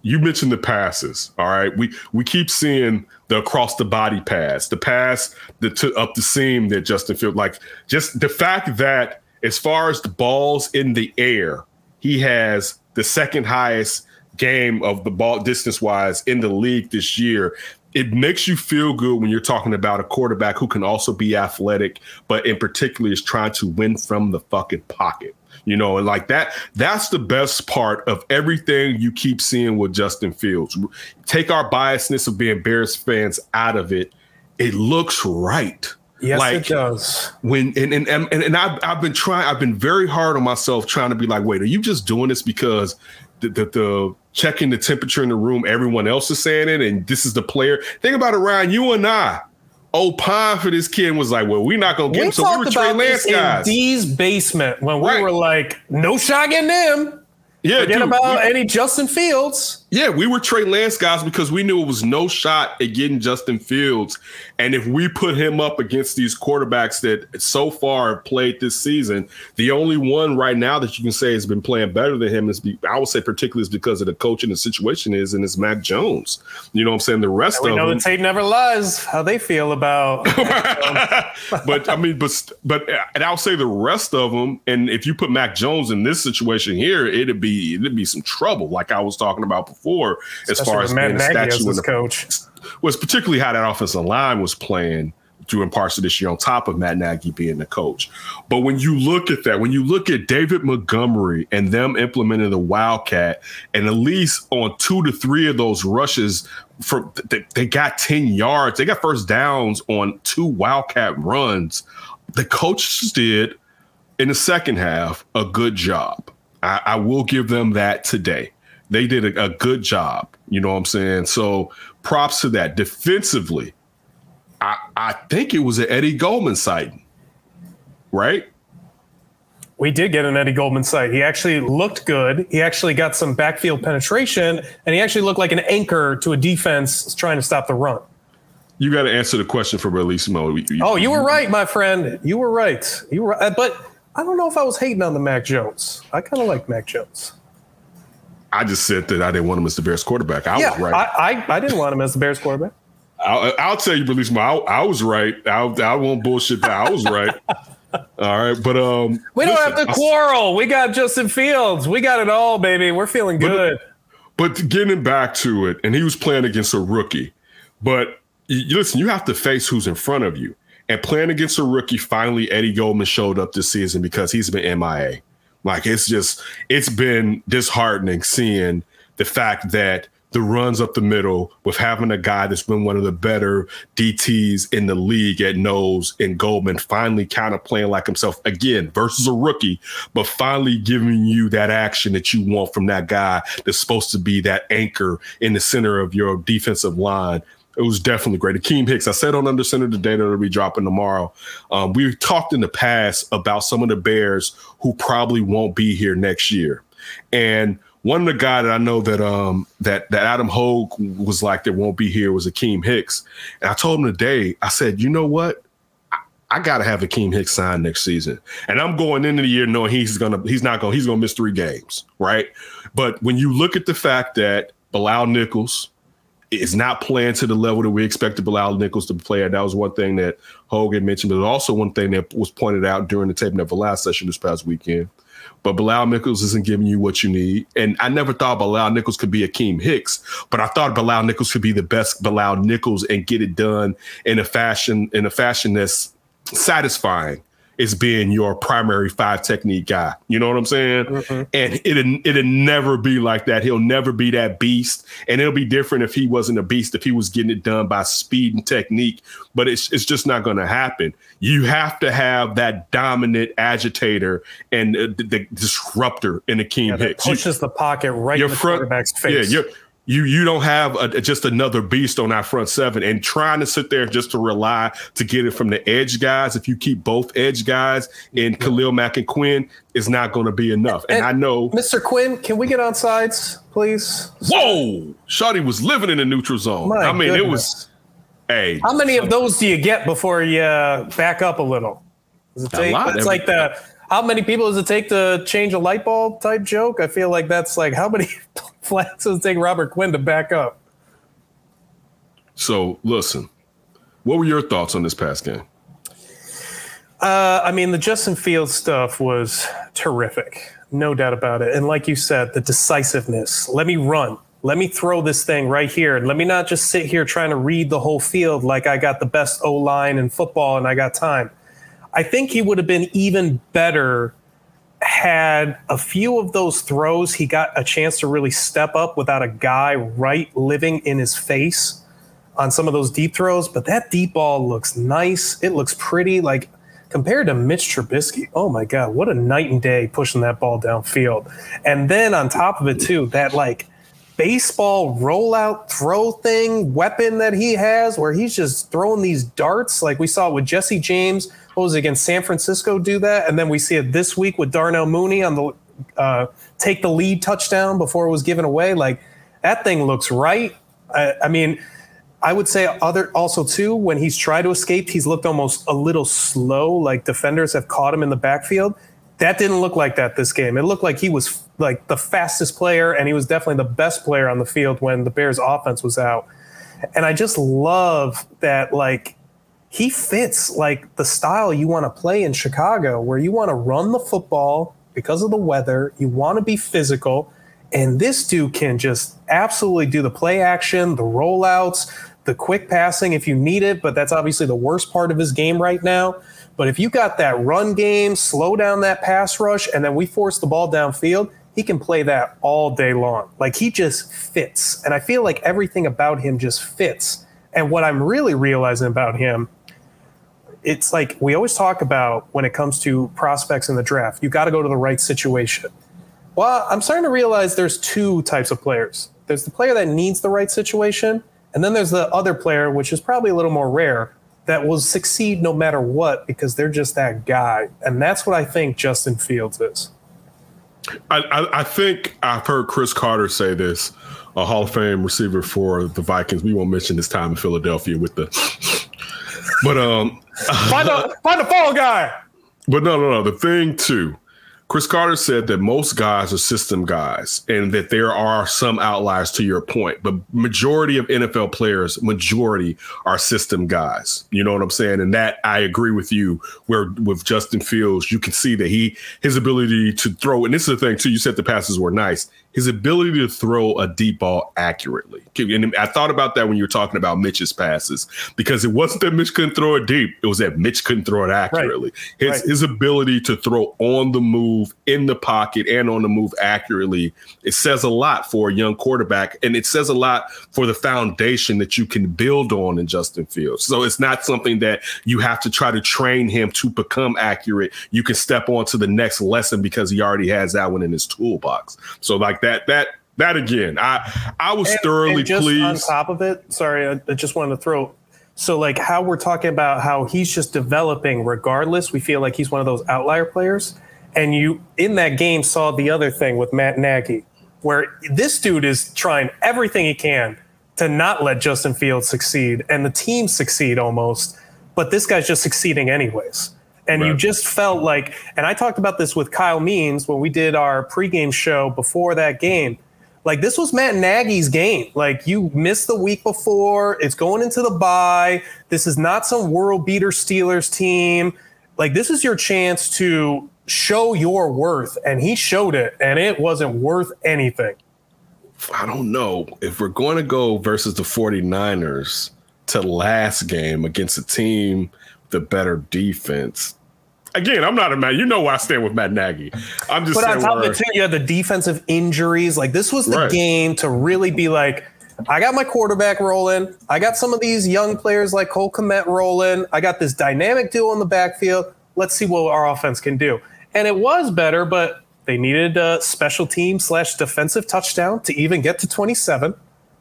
you mentioned the passes. All right, we we keep seeing the across the body pass, the pass that to up the seam that Justin Field like. Just the fact that as far as the balls in the air, he has the second highest game of the ball distance wise in the league this year. It makes you feel good when you're talking about a quarterback who can also be athletic, but in particular is trying to win from the fucking pocket. You know, and like that, that's the best part of everything you keep seeing with Justin Fields. Take our biasness of being Bears fans out of it. It looks right. Yes, like, it does. when and and and, and I've, I've been trying i've been very hard on myself trying to be like wait are you just doing this because the, the, the checking the temperature in the room everyone else is saying it and this is the player think about it ryan you and i opine for this kid was like well we're not gonna get We him so we were talked Trey about Lance this in guys D's basement when we Right. were like, no shot getting him. Yeah Forget dude, about we- any Justin Fields. Yeah, we were Trey Lance guys because we knew it was no shot at getting Justin Fields. And if we put him up against these quarterbacks that so far have played this season, the only one right now that you can say has been playing better than him is, be, I would say, particularly is because of the coaching the situation is, and it's Mac Jones. You know what I'm saying? The rest of We of know them. the tape never lies. How they feel about [laughs] [laughs] but I mean, but but and I'll say the rest of them. And if you put Mac Jones in this situation here, it'd be it'd be some trouble, like I was talking about before, as far as Matt being a Nagy as statue in the coach. was particularly how that offensive line was playing during parts of this year on top of Matt Nagy being the coach. But when you look at that, when you look at David Montgomery and them implementing the Wildcat, and at least on two to three of those rushes, for they, they got 10 yards, they got first downs on two Wildcat runs. The coaches did in the second half a good job. I, I will give them that today. They did a, a good job. You know what I'm saying? So props to that. Defensively, I, I think it was an Eddie Goldman sighting, right? We did get an Eddie Goldman sight. He actually looked good. He actually got some backfield penetration, and he actually looked like an anchor to a defense trying to stop the run. You got to answer the question for Bellissimo. Oh, you were right, my friend. You were right. You were, right. but I don't know if I was hating on the Mac Jones. I kind of like Mac Jones. I just said that I didn't want him as the Bears quarterback. I yeah, was right. I, I, I didn't want him as the Bears quarterback. [laughs] I'll, I'll tell you, Bellissimo, I, I was right. I, I won't bullshit that. I was right. [laughs] All right, but um, We don't listen, have to quarrel. We got Justin Fields. We got it all, baby. We're feeling good. But getting back to it, and he was playing against a rookie. But y- listen, you have to face who's in front of you. And playing against a rookie, finally Eddie Goldman showed up this season because he's been MIA. Like it's just, it's been disheartening seeing the fact that the runs up the middle with having a guy that's been one of the better DTs in the league at nose and Goldman finally kind of playing like himself again versus a rookie, but finally giving you that action that you want from that guy that's supposed to be that anchor in the center of your defensive line. It was definitely great. Akeem Hicks, I said on Under Center today that it'll be dropping tomorrow. Um, we've talked in the past about some of the Bears who probably won't be here next year. And one of the guy that I know that um that that Adam Hoge was like that won't be here was Akeem Hicks. And I told him today, I said, you know what? I, I gotta have Akeem Hicks signed next season. And I'm going into the year knowing he's gonna he's not gonna he's gonna miss three games, right? But when you look at the fact that Bilal Nichols is not playing to the level that we expected Bilal Nichols to play at. That was one thing that Hogan mentioned, but also one thing that was pointed out during the taping of the last session this past weekend but Bilal Nichols isn't giving you what you need. And I never thought Bilal Nichols could be Akeem Hicks, but I thought Bilal Nichols could be the best Bilal Nichols and get it done in a fashion in a fashion that's satisfying is being your primary five technique guy. You know what I'm saying? Mm-hmm. And it it'll never be like that. He'll never be that beast. And it'll be different if he wasn't a beast, if he was getting it done by speed and technique. But it's it's just not going to happen. You have to have that dominant agitator and the, the disruptor in Akeem yeah, Hicks. Pushes you, the pocket right in the front, quarterback's face. Yeah, you you don't have a, just another beast on our front seven. And trying to sit there just to rely to get it from the edge guys if you keep both edge guys in Khalil Mack and Quinn is not going to be enough. And, and, I know Mr. Quinn can we get on sides please? Whoa! Shotty was living in the neutral zone. My I mean goodness. it was hey. How many of those do you get before you uh, back up a little? It take, it's like the how many people does it take to change a light bulb type joke? I feel like that's like how many [laughs] flats does it take Robert Quinn to back up? So listen, what were your thoughts on this past game? Uh, I mean, the Justin Fields stuff was terrific, no doubt about it. And like you said, the decisiveness. Let me run. Let me throw this thing right here. Let me not just sit here trying to read the whole field like I got the best O line in football and I got time. I think he would have been even better had a few of those throws he got a chance to really step up without a guy right living in his face on some of those deep throws. But that deep ball looks nice. It looks pretty. Like compared to Mitch Trubisky, oh my God, what a night and day pushing that ball downfield. And then on top of it, too, that like baseball rollout throw thing weapon that he has where he's just throwing these darts like we saw with Jesse James what was it, against San Francisco do that, and then we see it this week with Darnell Mooney on the uh, take the lead touchdown before it was given away. Like that thing looks right. I, I mean, I would say other also too when he's tried to escape, he's looked almost a little slow. Like defenders have caught him in the backfield. That didn't look like that this game. It looked like he was like the fastest player, and he was definitely the best player on the field when the Bears' offense was out. And I just love that like he fits like the style you want to play in Chicago, where you want to run the football because of the weather, you want to be physical, and this dude can just absolutely do the play action, the rollouts, the quick passing if you need it. But that's obviously the worst part of his game right now. But if you got that run game, slow down that pass rush, and then we force the ball downfield, he can play that all day long. Like he just fits. And I feel like everything about him just fits. And what I'm really realizing about him it's like we always talk about when it comes to prospects in the draft, you got to go to the right situation. Well, I'm starting to realize there's two types of players. There's the player that needs the right situation, and then there's the other player, which is probably a little more rare, that will succeed no matter what because they're just that guy. And that's what I think Justin Fields is. I, I, I think I've heard Cris Carter say this, a Hall of Fame receiver for the Vikings. We won't mention his time in Philadelphia with the but um, [laughs] find a find a fall guy. But no, no, no. The thing too, Cris Carter said that most guys are system guys, and that there are some outliers to your point. But majority of NFL players, majority are system guys. You know what I'm saying? And that I agree with you. Where with Justin Fields, you can see that he his ability to throw, and this is the thing too. You said the passes were nice his ability to throw a deep ball accurately. And I thought about that when you were talking about Mitch's passes because it wasn't that Mitch couldn't throw it deep; it was that Mitch couldn't throw it accurately. Right. His right. his ability to throw on the move, in the pocket, and on the move accurately it says a lot for a young quarterback, and it says a lot for the foundation that you can build on in Justin Fields. So it's not something that you have to try to train him to become accurate. You can step on to the next lesson because he already has that one in his toolbox. So like that that that that again, I I was and, thoroughly and just pleased. On top of it, sorry, I, I just wanted to throw. So like how we're talking about how he's just developing regardless. We feel like he's one of those outlier players. And you in that game saw the other thing with Matt Nagy, where this dude is trying everything he can to not let Justin Fields succeed and the team succeed almost. But this guy's just succeeding anyways. And right. you just felt like, and I talked about this with Kyle Means when we did our pregame show before that game. Like this was Matt Nagy's game. Like you missed the week before, it's going into the bye. This is not some world beater Steelers team. Like this is your chance to show your worth, and he showed it, and it wasn't worth anything. I don't know if we're going to go versus the 49ers to last game against a team the better defense again, I'm not a man. You know why I stand with Matt Nagy. I'm just. But on top of it too, you had the defensive injuries. Like this was the right. game to really be like, I got my quarterback rolling. I got some of these young players like Cole Kmet rolling. I got this dynamic duo in the backfield. Let's see what our offense can do. And it was better, but they needed a special team slash defensive touchdown to even get to 27.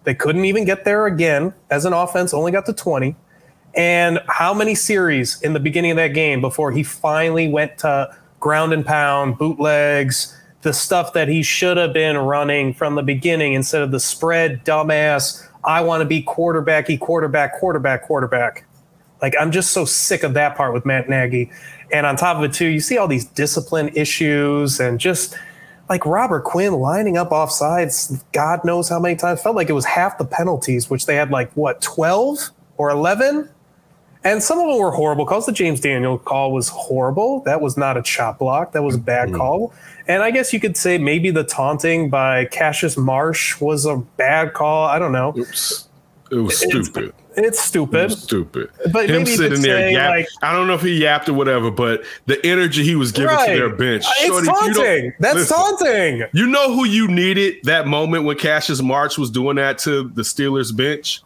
They couldn't even get there again as an offense, only got to 20 and how many series in the beginning of that game before he finally went to ground and pound, bootlegs, the stuff that he should have been running from the beginning instead of the spread, dumbass, I want to be quarterbacky, quarterback, quarterback, quarterback. Like, I'm just so sick of that part with Matt Nagy. And on top of it, too, you see all these discipline issues and just like Robert Quinn lining up off sides, God knows how many times. Felt like it was half the penalties, which they had like, what, 12 or 11? And some of them were horrible calls. The James Daniel call was horrible. That was not a chop block. That was a bad mm-hmm. call. And I guess you could say maybe the taunting by Cassius Marsh was a bad call. I don't know. Oops. It was stupid. It's, it's stupid. It was stupid. But him sitting there, yap, like, I don't know if he yapped or whatever, but the energy he was giving right. to their bench. It's Shorty, taunting. That's listen, taunting. You know who you needed that moment when Cassius Marsh was doing that to the Steelers bench?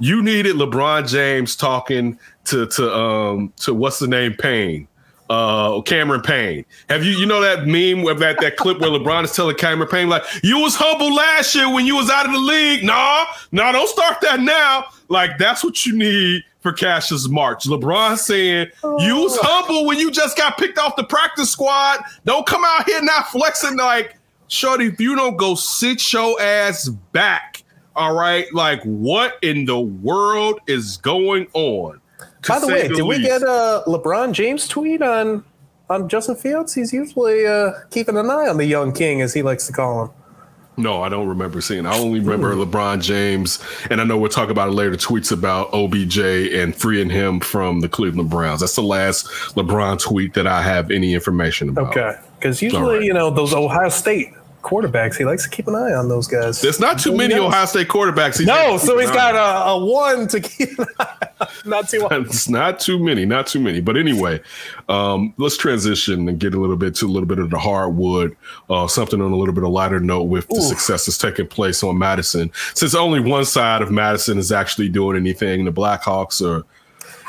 You needed LeBron James talking to to um to what's the name Payne, uh Cameron Payne. Have you you know that meme of that that clip where LeBron is telling Cameron Payne like you was humble last year when you was out of the league. Nah, nah, don't start that now. Like that's what you need for Cassius Marsh. LeBron saying you was humble when you just got picked off the practice squad. Don't come out here not flexing like Shorty, if you don't go sit your ass back all right, like what in the world is going on? By the way, the did least. we get a LeBron James tweet on on Justin Fields? He's usually uh, keeping an eye on the young king, as he likes to call him. No, I don't remember seeing. I only remember hmm. LeBron James, and I know we'll talk about it later. Tweets about OBJ and freeing him from the Cleveland Browns. That's the last LeBron tweet that I have any information about. Okay, because usually, right. you know, those Ohio State quarterbacks. He likes to keep an eye on those guys. There's not too many Ohio State quarterbacks. no, so he's got a, a, one to keep. [laughs] not too. It's not too many. Not too many. But anyway, um, let's transition and get a little bit to a little bit of the hardwood. Uh, something on a little bit of lighter note with the success that's taking place on Madison. Since only one side of Madison is actually doing anything, the Blackhawks are.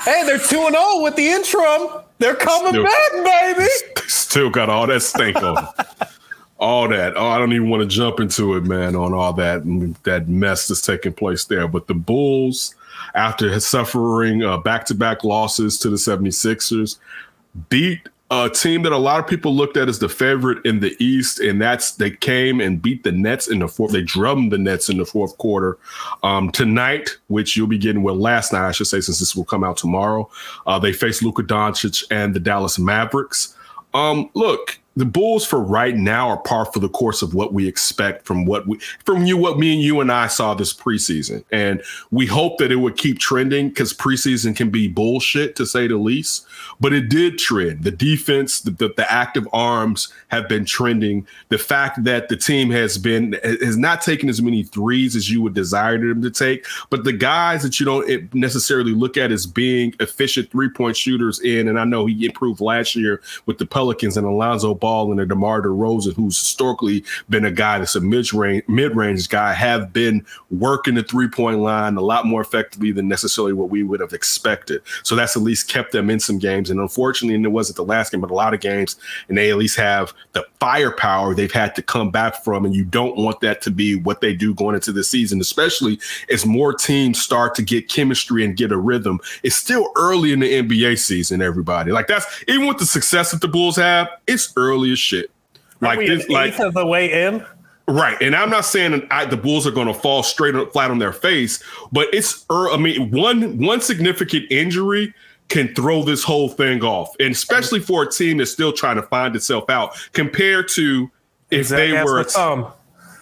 Hey, they're two and zero oh with the interim. They're coming still, back, baby. [laughs] Still got all that stink on them [laughs] all that. Oh, I don't even want to jump into it, man, on all that that mess that's taking place there. But the Bulls, after suffering back to back losses to the 76ers, beat a team that a lot of people looked at as the favorite in the East, and that's they came and beat the Nets in the fourth. They drummed the Nets in the fourth quarter. Um, tonight, which you'll be getting well last night, I should say, since this will come out tomorrow, uh, they face Luka Doncic and the Dallas Mavericks. Um, look, the Bulls for right now are par for the course of what we expect from what we from you what me and you and I saw this preseason. And we hope that it would keep trending because preseason can be bullshit to say the least. But it did trend. The defense, the, the, the active arms have been trending. The fact that the team has been has not taken as many threes as you would desire them to take, but the guys that you don't necessarily look at as being efficient three point shooters in, and I know he improved last year with the Pelicans and Alonzo Ball and a DeMar DeRozan, who's historically been a guy that's a mid range mid range guy, have been working the three point line a lot more effectively than necessarily what we would have expected. So that's at least kept them in some games. And unfortunately, and it wasn't the last game, but a lot of games, and they at least have the firepower they've had to come back from. And you don't want that to be what they do going into the season, especially as more teams start to get chemistry and get a rhythm. It's still early in the NBA season, everybody. Like that's even with the success that the Bulls have, it's early early as shit. Like this, like of the way in. Right, and I'm not saying I, the Bulls are going to fall straight up, flat on their face, but it's. Er, I mean, one one significant injury can throw this whole thing off, and especially for a team that's still trying to find itself out. Compared to if they were, um,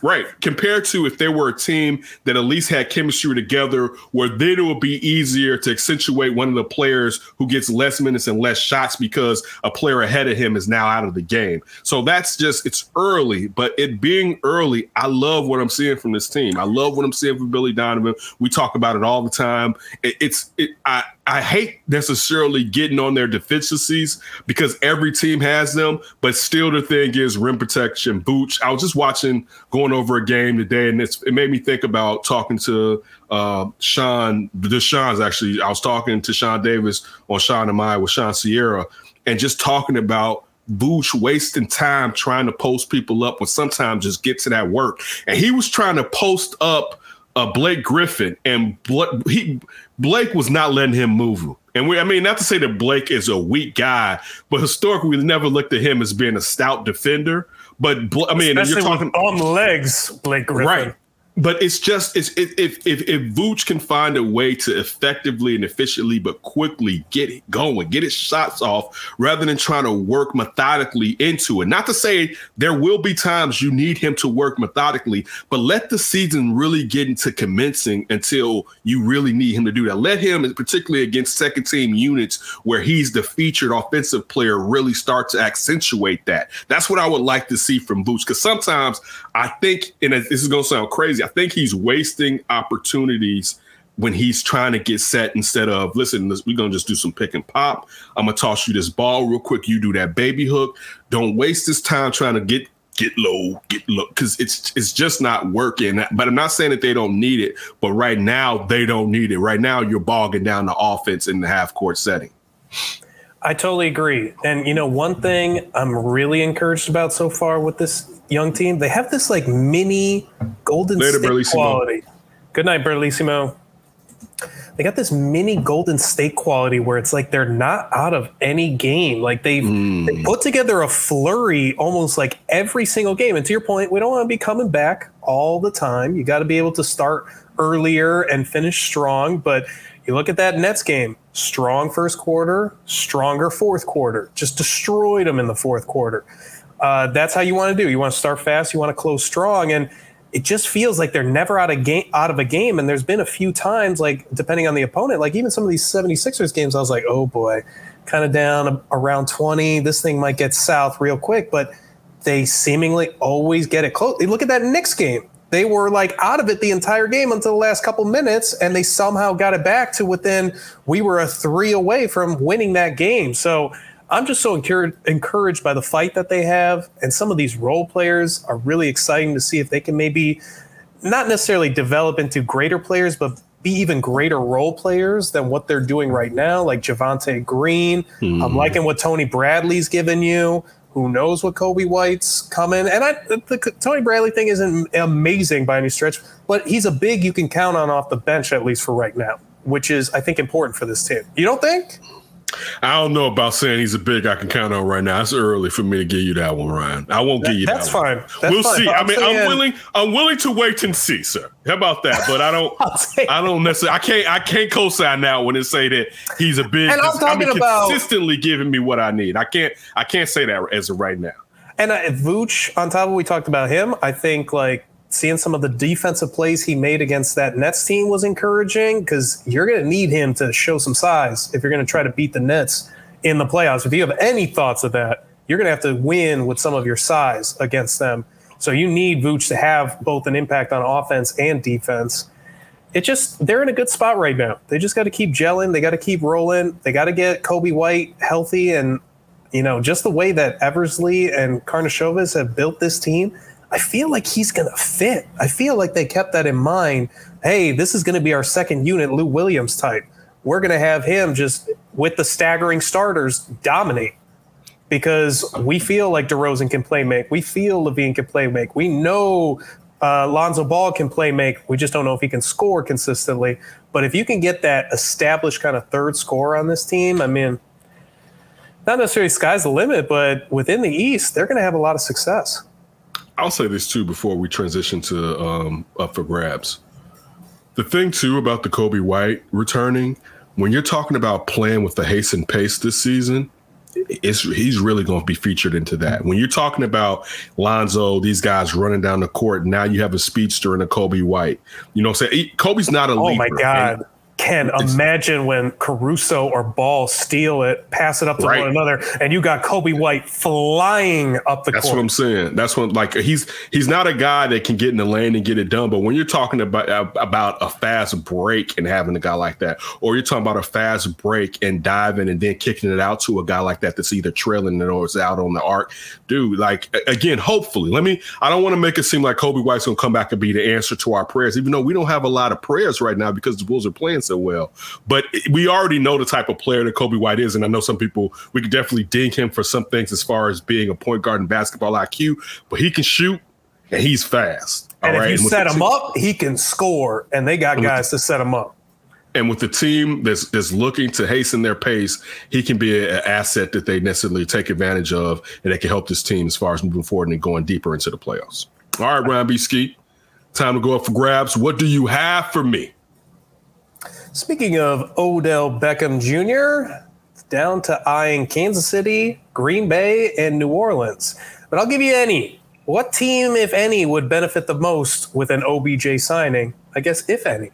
Right. Compared to if they were a team that at least had chemistry together, where then it would be easier to accentuate one of the players who gets less minutes and less shots because a player ahead of him is now out of the game. So that's just, it's early, but it being early, I love what I'm seeing from this team. I love what I'm seeing from Billy Donovan. We talk about it all the time. It, it's, it, I, I hate necessarily getting on their deficiencies because every team has them, but still the thing is rim protection, boots. I was just watching going over a game today, and it made me think about talking to uh, Sean. The Sean's actually. I was talking to Sean Davis on Sean and I with Sean Sierra, and just talking about Vooch wasting time trying to post people up when sometimes just get to that work. And he was trying to post up uh, Blake Griffin, and he Blake was not letting him move. And we, I mean, not to say that Blake is a weak guy, but historically, we never looked at him as being a stout defender. But I mean, Especially you're talking on legs, Blake Griffin. Right but it's just it's if if if Vooch can find a way to effectively and efficiently but quickly get it going, get his shots off, rather than trying to work methodically into it. Not to say there will be times you need him to work methodically, but let the season really get into commencing until you really need him to do that. Let him, particularly against second team units where he's the featured offensive player, really start to accentuate that. That's what I would like to see from Vooch. Because sometimes I think, and this is going to sound crazy. I think he's wasting opportunities when he's trying to get set instead of listen, we're gonna just do some pick and pop. I'm gonna toss you this ball real quick. You do that baby hook. Don't waste this time trying to get get low, get low, because it's it's just not working. But I'm not saying that they don't need it, but right now they don't need it. Right now you're bogging down the offense in the half court setting. I totally agree. And you know, one thing I'm really encouraged about so far with this young team, they have this like mini Golden Later, State quality. Good night, Bellissimo. They got this mini Golden State quality where it's like they're not out of any game. Like they've mm. they put together a flurry almost like every single game. And to your point, we don't want to be coming back all the time. You got to be able to start earlier and finish strong. But you look at that Nets game, strong first quarter, stronger fourth quarter, just destroyed them in the fourth quarter. Uh, that's how you want to do. You want to start fast, you want to close strong, and it just feels like they're never out of game out of a game. And there's been a few times, like depending on the opponent, like even some of these 76ers games, I was like, oh boy, kind of down around 20. This thing might get south real quick, but they seemingly always get it close. Look at that Knicks game. They were like out of it the entire game until the last couple minutes, and they somehow got it back to within. We were a three away from winning that game. So I'm just so encouraged by the fight that they have, and some of these role players are really exciting to see if they can maybe not necessarily develop into greater players, but be even greater role players than what they're doing right now, like Javonte Green. I'm hmm. liking what Tony Bradley's given you. Who knows what Coby White's coming? And I, the Tony Bradley thing isn't amazing by any stretch, but he's a big you can count on off the bench at least for right now, which is I think important for this team. You don't think? I don't know about saying he's a big I can count on right now. It's early for me to give you that one, Ryan. I won't that, give you that's that. Fine. That's fine. we'll fine. see. I mean, saying, I'm willing. I'm willing to wait and see, sir. How about that? But I don't. [laughs] I don't necessarily. I can't. I can't co-sign now when it say that he's a big. And I'm talking I mean, about consistently giving me what I need. I can't. I can't say that as of right now. And uh, Vooch, on top of we talked about him, I think like seeing some of the defensive plays he made against that Nets team was encouraging because you're going to need him to show some size if you're going to try to beat the Nets in the playoffs. If you have any thoughts of that, you're going to have to win with some of your size against them. So you need Vooch to have both an impact on offense and defense. It just they're in a good spot right now. They just got to keep gelling. They got to keep rolling. They got to get Coby White healthy, and you know just the way that Eversley and Karnisovas have built this team. I feel like he's going to fit. I feel like they kept that in mind. Hey, this is going to be our second unit, Lou Williams type. We're going to have him just with the staggering starters dominate because we feel like DeRozan can play make. We feel LaVine can play make. We know uh, Lonzo Ball can play make. We just don't know if he can score consistently. But if you can get that established kind of third scorer on this team, I mean, not necessarily sky's the limit, but within the East, they're going to have a lot of success. I'll say this too before we transition to um, up for grabs. The thing too about the Coby White returning, when you're talking about playing with the haste and pace this season, it's he's really going to be featured into that. When you're talking about Lonzo, these guys running down the court, now you have a speedster and a Coby White. You know, what I'm saying Coby's not a. Oh my god! Can imagine when Caruso or Ball steal it, pass it up to right. one another, and you got Coby White flying up the court. That's court. what I'm saying. That's what like he's he's not a guy that can get in the lane and get it done. But when you're talking about about a fast break and having a guy like that, or you're talking about a fast break and diving and then kicking it out to a guy like that that's either trailing it or it's out on the arc, dude. Like again, hopefully, let me. I don't want to make it seem like Coby White's gonna come back and be the answer to our prayers, even though we don't have a lot of prayers right now because the Bulls are playing so well. But we already know the type of player that Coby White is, and I know some people we could definitely ding him for some things as far as being a point guard and basketball IQ, but he can shoot and he's fast. And if you set him up, he can score, and they got guys the, to set him up. And with the team that's that's looking to hasten their pace, he can be an asset that they necessarily take advantage of, and they can help this team as far as moving forward and going deeper into the playoffs. All right, Ryan B. Skeet, time to go up for grabs. What do you have for me? Speaking of Odell Beckham Jr., down to eyeing Kansas City, Green Bay, and New Orleans. But I'll give you any. What team, if any, would benefit the most with an OBJ signing? I guess, if any.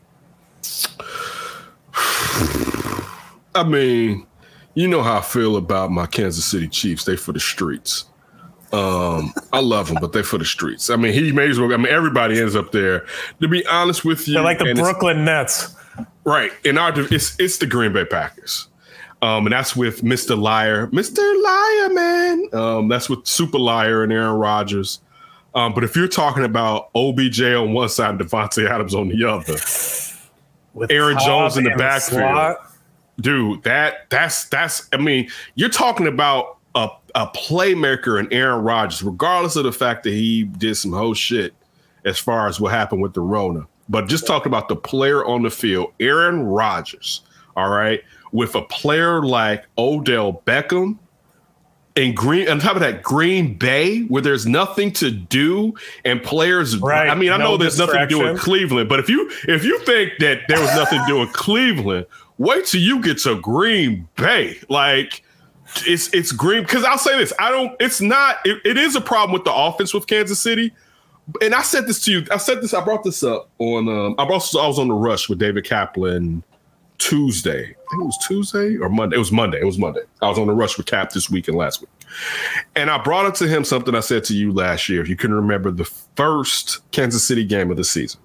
[sighs] I mean, you know how I feel about my Kansas City Chiefs. They for the streets. Um, I love them, but they're for the streets. I mean, he may as well. I mean, everybody ends up there. To be honest with you, they're like the Brooklyn Nets, right? In our, it's it's the Green Bay Packers. Um, and that's with Mr. Liar, Mr. Liar, man. Um, that's with Super Liar and Aaron Rodgers. Um, but if you're talking about OBJ on one side and Davante Adams on the other, with Aaron Jones in the backfield, dude, that that's that's. I mean, you're talking about a a playmaker and Aaron Rodgers, regardless of the fact that he did some whole shit as far as what happened with the Rona. But just talking about the player on the field, Aaron Rodgers. All right, with a player like Odell Beckham and Green on top of that Green Bay where there's nothing to do and players right. I mean I no know there's nothing to do in Cleveland but if you if you think that there was nothing to do in Cleveland wait till you get to Green Bay like it's it's green because I'll say this I don't it's not it, it is a problem with the offense with Kansas City and I said this to you I said this I brought this up on um I also I was on the rush with David Kaplan Tuesday. I think it was Tuesday or Monday. It was Monday. It was Monday. I was on the rush with Cap this week and last week. And I brought up to him something I said to you last year. If you can remember the first Kansas City game of the season.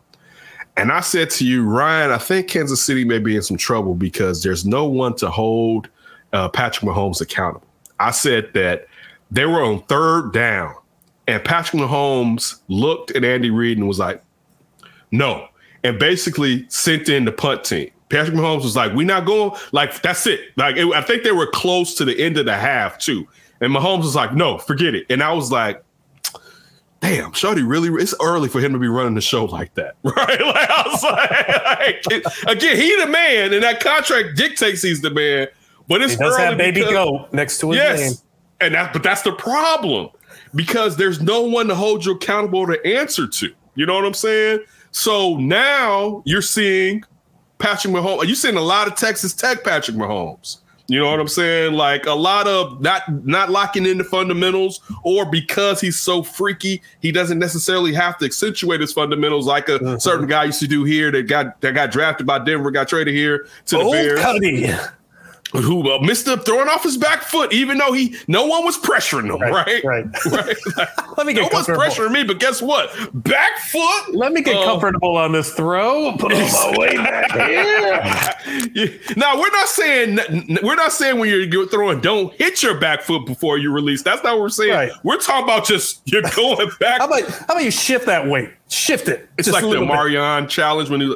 And I said to you, Ryan, I think Kansas City may be in some trouble because there's no one to hold uh, Patrick Mahomes accountable. I said that they were on third down, and Patrick Mahomes looked at Andy Reid and was like, no, and basically sent in the punt team. Patrick Mahomes was like, we're not going like that's it." Like it, I think they were close to the end of the half too, and Mahomes was like, "No, forget it." And I was like, "Damn, Shorty, really? It's early for him to be running the show like that, [laughs] right?" [laughs] Like I was like, like [laughs] again, he the man, and that contract dictates he's the man. But it's he does early have baby because, go next to his yes, name, and that but that's the problem because there's no one to hold you accountable to answer to. You know what I'm saying? So now you're seeing Patrick Mahomes. You're you seeing a lot of Texas Tech Patrick Mahomes? You know what I'm saying? Like a lot of not not locking in the fundamentals, or because he's so freaky, he doesn't necessarily have to accentuate his fundamentals like a Mm-hmm. certain guy used to do here that got that got drafted by Denver, got traded here to the Old Bears. Who uh, missed up throwing off his back foot, even though he no one was pressuring him, right? Right. right. [laughs] Like, [laughs] Let me get no one's comfortable. pressuring me, but guess what? Back foot. Let me get Uh, comfortable on this throw. Put on my [laughs] way back here. Yeah. Now we're not saying we're not saying when you're, you're throwing, don't hit your back foot before you release. That's not what we're saying. Right. We're talking about just you're going back. How about how about you shift that weight? Shift it. it's like the little. Marion challenge when he.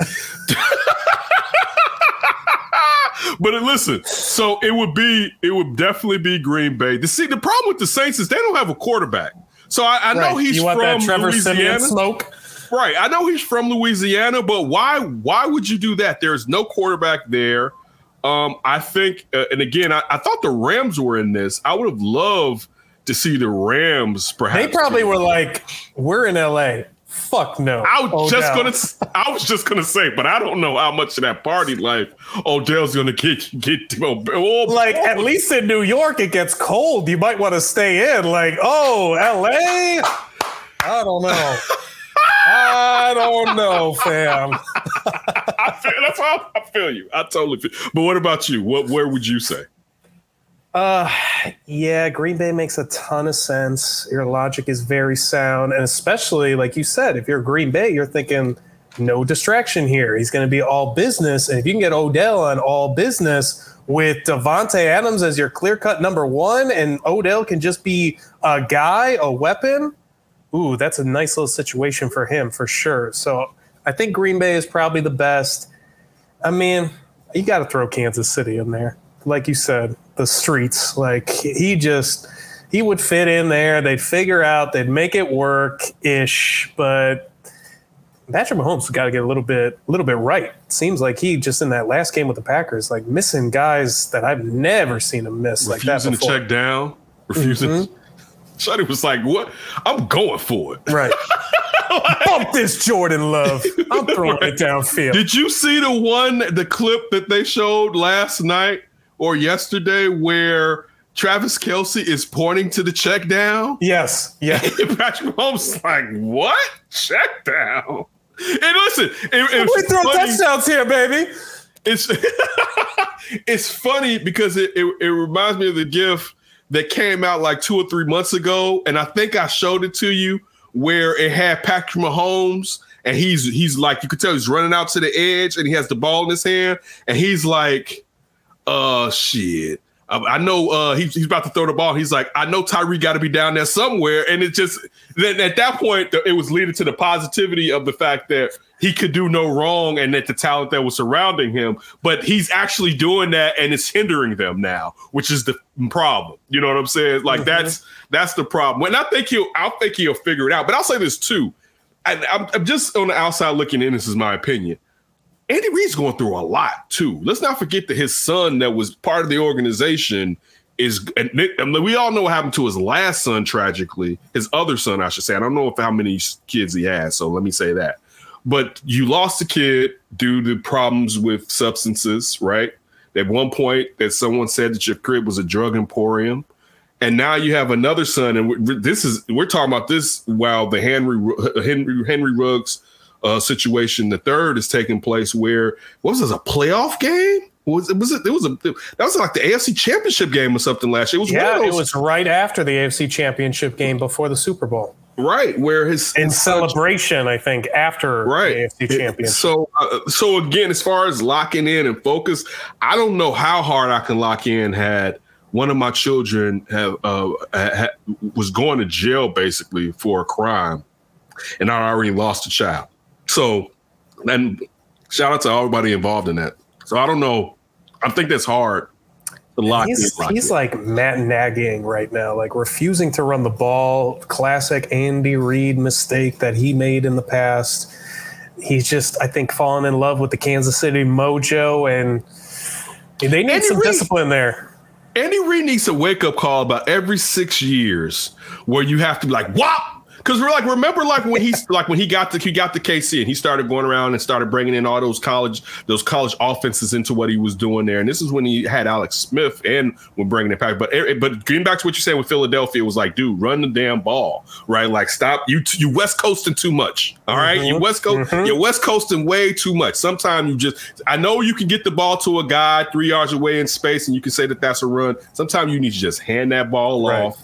[laughs] but listen, so it would be it would definitely be Green Bay. The see the problem with the Saints is they don't have a quarterback. So I, I know he's you want from that Trevor Siemian Louisiana. smoke? Right. I know he's from Louisiana, but why why would you do that? There's no quarterback there. Um, I think, uh, and again, I, I thought the Rams were in this. I would have loved to see the Rams. Perhaps They probably were like, "We're in LA. Fuck no." I was just Odell. gonna. I was just gonna say, but I don't know how much of that party life Odell's gonna get. Get oh, oh, like at least in New York it gets cold. You might want to stay in. Like, oh, LA. I don't know. I don't know, fam. [laughs] I feel, that's how I feel you. I totally feel. But what about you? What? Where would you say? Uh, yeah, Green Bay makes a ton of sense. Your logic is very sound, and especially like you said, if you're Green Bay, you're thinking no distraction here. He's going to be all business, and if you can get Odell on all business with Davante Adams as your clear cut number one, and Odell can just be a guy, a weapon. Ooh, that's a nice little situation for him for sure. So I think Green Bay is probably the best. I mean, you got to throw Kansas City in there. Like you said, the streets. Like he just he would fit in there. They'd figure out. They'd make it work ish. But Patrick Mahomes got to get a little bit a little bit right. Seems like he just in that last game with the Packers, like missing guys that I've never seen him miss like that refusing to check down. Refusing. Mm-hmm. [laughs] Shuddy was like, "What? I'm going for it." Right. [laughs] Bump this Jordan Love. I'm throwing it downfield. Did you see the one, the clip that they showed last night or yesterday, where Travis Kelce is pointing to the check down? yes. Yeah. [laughs] Patrick Mahomes is like, "What check down?" And listen, it, We throw funny. touchdowns here, baby. it's [laughs] it's funny because it, it it reminds me of the GIF that came out like two or three months ago, and I think I showed it to you where it had Patrick Mahomes, and he's he's like you could tell he's running out to the edge, and he has the ball in his hand, and he's like, "Uh, shit." I I know uh, he's, he's about to throw the ball. He's like, I know Tyree got to be down there somewhere. And it just, then at that point, it was leading to the positivity of the fact that he could do no wrong and that the talent that was surrounding him. But he's actually doing that and it's hindering them now, which is the problem. You know what I'm saying? Like that's that's the problem. And I think he'll, I think he'll figure it out. But I'll say this too. And I'm, I'm just on the outside looking in. This is my opinion. Andy Reid's going through a lot too. Let's not forget that his son, that was part of the organization, is. And we all know what happened to his last son tragically. His other son, I should say. I don't know if how many kids he has, so let me say that. But you lost a kid due to problems with substances, right? At one point, that someone said that your crib was a drug emporium, and now you have another son. And this is we're talking about this while the Henry Henry Henry Ruggs uh, situation. The third is taking place where what was this a playoff game? Was it was it? It was a that was like the AFC Championship game or something last year. It was Yeah, of it was right after the AFC Championship game before the Super Bowl. right where his In his celebration, I think, after right the AFC Championship. So uh, so again, as far as locking in and focus, I don't know how hard I can lock in. Had one of my children have uh, ha- ha- was going to jail basically for a crime, and I already lost a child. So, and shout out to everybody involved in that. So I don't know. I think that's hard to lock He's, in. lock he's in. like Matt Nagy right now, like refusing to run the ball. Classic Andy Reid mistake that he made in the past. He's just, I think, fallen in love with the Kansas City mojo, and they need Andy some Reid- discipline there. Andy Reid needs a wake up call about every six years where you have to be like, "Wop, Because we're like, remember, like when he's like when he got the he got to KC and he started going around and started bringing in all those college those college offenses into what he was doing there. And this is when he had Alex Smith and when bringing it back. But eh, but getting back to what you said with Philadelphia, it was like, dude, run the damn ball, right? Like, stop you you West Coasting too much. All right? you West Coast, you're West Coasting way too much. Sometimes you just, I know you can get the ball to a guy three yards away in space, and you can say that that's a run. Sometimes you need to just hand that ball Right. off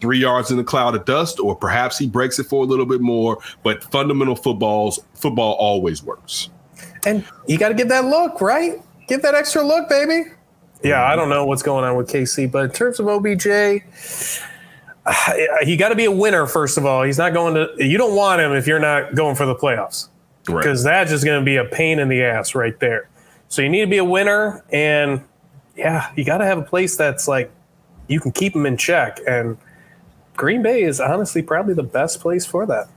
three yards in a cloud of dust, or perhaps he breaks it for a little bit more. But fundamental footballs, football always works. And you got to give that look, right? Give that extra look, baby. Yeah, I don't know what's going on with KC, but in terms of OBJ, uh, [sighs] he got to be a winner first of all. He's not going to. You don't want him if you're not going for the playoffs Right. because that's just going to be a pain in the ass right there. So you need to be a winner, and yeah, you got to have a place that's like you can keep him in check. And Green Bay is honestly probably the best place for that.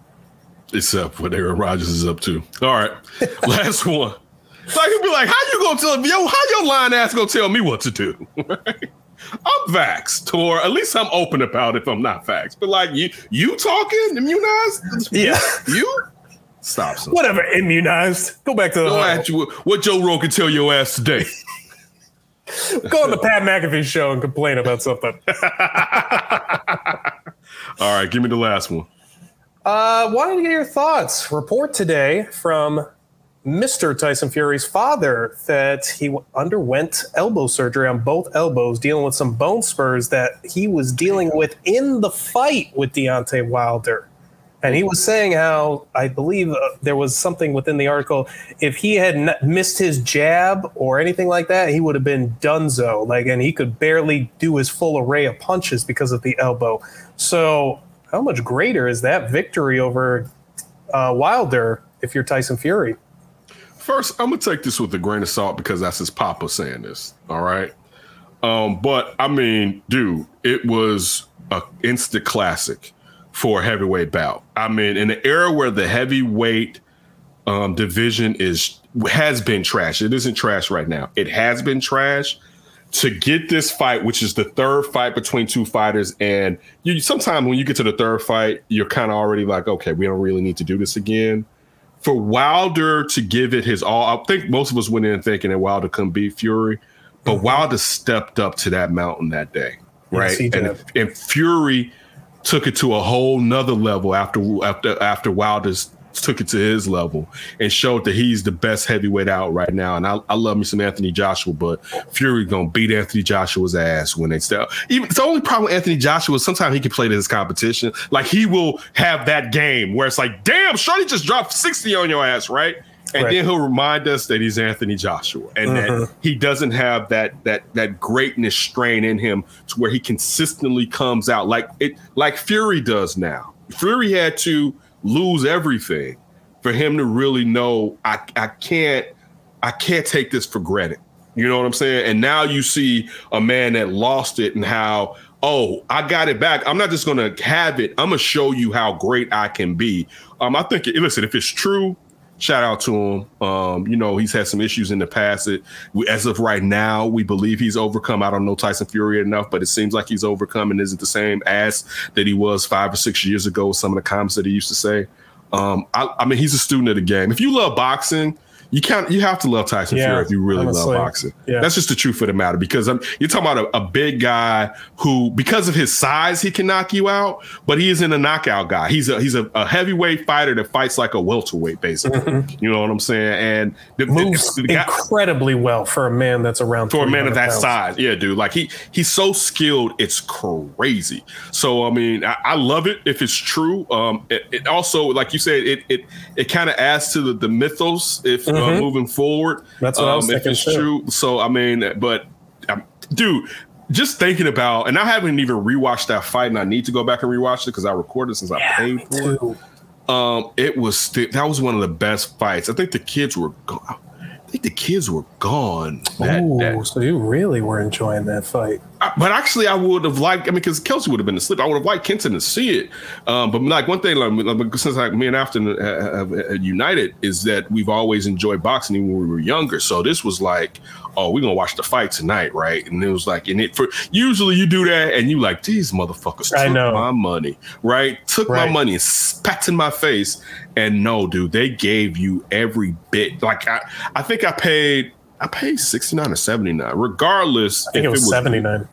Except what Aaron Rodgers is up to. All right, [laughs] last one. Like he'll be like, "How you gonna tell yo? How your line ass gonna tell me what to do?" [laughs] I'm vaxxed, or at least I'm open about it if I'm not vaxxed. But like you, you talking immunized? Yeah. [laughs] you stop. Whatever, immunized. Go back to the Go at you. What Joe Rogan tell your ass today? Go on the Pat McAfee show and complain about something. All right, give me the last one. Uh, wanted to get your thoughts. Report today from Mr. Tyson Fury's father that he underwent elbow surgery on both elbows, dealing with some bone spurs that he was dealing with in the fight with Deontay Wilder. And he was saying how I believe uh, there was something within the article. If he had n- missed his jab or anything like that, he would have been donezo. Like, and he could barely do his full array of punches because of the elbow. So, how much greater is that victory over uh, Wilder if you're Tyson Fury? First, I'm gonna take this with a grain of salt because that's his papa saying this. All right. Um, but I mean, dude, it was a instant classic for a heavyweight bout. I mean, in the era where the heavyweight um, division is has been trash. It isn't trash right now. It has been trash. To get this fight, which is the third fight between two fighters, and you sometimes when you get to the third fight, you're kind of already like, okay, we don't really need to do this again. For Wilder to give it his all, I think most of us went in thinking that Wilder couldn't beat Fury, but mm-hmm. Wilder stepped up to that mountain that day, right? Yes, and, and Fury took it to a whole nother level after after after Wilder took it to his level and showed that he's the best heavyweight out right now. And I, I love me some Anthony Joshua, but Fury gonna beat Anthony Joshua's ass when they step. Even the only problem with Anthony Joshua is sometimes he can play to his competition. Like he will have that game where it's like, damn, Shorty just dropped 60 on your ass, right? And Right. then he'll remind us that he's Anthony Joshua and that mm-hmm. he doesn't have that that that greatness strain in him to where he consistently comes out like it like Fury does now. Fury had to lose everything for him to really know I I can't I can't take this for granted. You know what I'm saying? And now you see a man that lost it and how, oh, I got it back. I'm not just gonna have it. I'm gonna show you how great I can be. Um, I think listen, if it's true, shout out to him. Um, you know, he's had some issues in the past. It, we, as of right now, we believe he's overcome. I don't know Tyson Fury enough, but it seems like he's overcome and isn't the same ass that he was five or six years ago. Some of the comments that he used to say. Um, I, I mean, he's a student of the game. If you love boxing, you can't. You have to love Tyson Yeah, Fury if you really honestly. love boxing. Yeah. That's just the truth of the matter. Because um, you're talking about a, a big guy who, because of his size, he can knock you out. But he isn't a knockout guy. He's a he's a, a heavyweight fighter that fights like a welterweight, basically. You know what I'm saying? And the, the- Mm-hmm. Moves the guy- incredibly well for a man that's around for a man of that pounds. size. Yeah, dude. Like he he's so skilled, it's crazy. So I mean, I, I love it if it's true. Um, it, it also, like you said, it it it kind of adds to the, the mythos if uh, moving forward. Mm-hmm. That's what I was um, if thinking it's too. true. So I mean, but um, dude. Just thinking about, and I haven't even rewatched that fight, and I need to go back and rewatch it because I recorded since I paid for it. Um, it was st- that was one of the best fights. I think the kids were gone. I think the kids were gone. That, Ooh, that so you really were enjoying that fight. I, but actually, I would have liked. I mean, because Kelsey would have been asleep. I would have liked Kenton to see it. Um, but like one thing, like since like me and Afton have, have united, is that we've always enjoyed boxing even when we were younger. So this was like, oh, we're gonna watch the fight tonight, right? And it was like, and it for usually you do that, and you like these motherfuckers I took know. my money, right? Took Right. my money and spat in my face. And no, dude, they gave you every bit. Like I, I think I paid. I paid 69 or 79. Regardless, I think it was 79.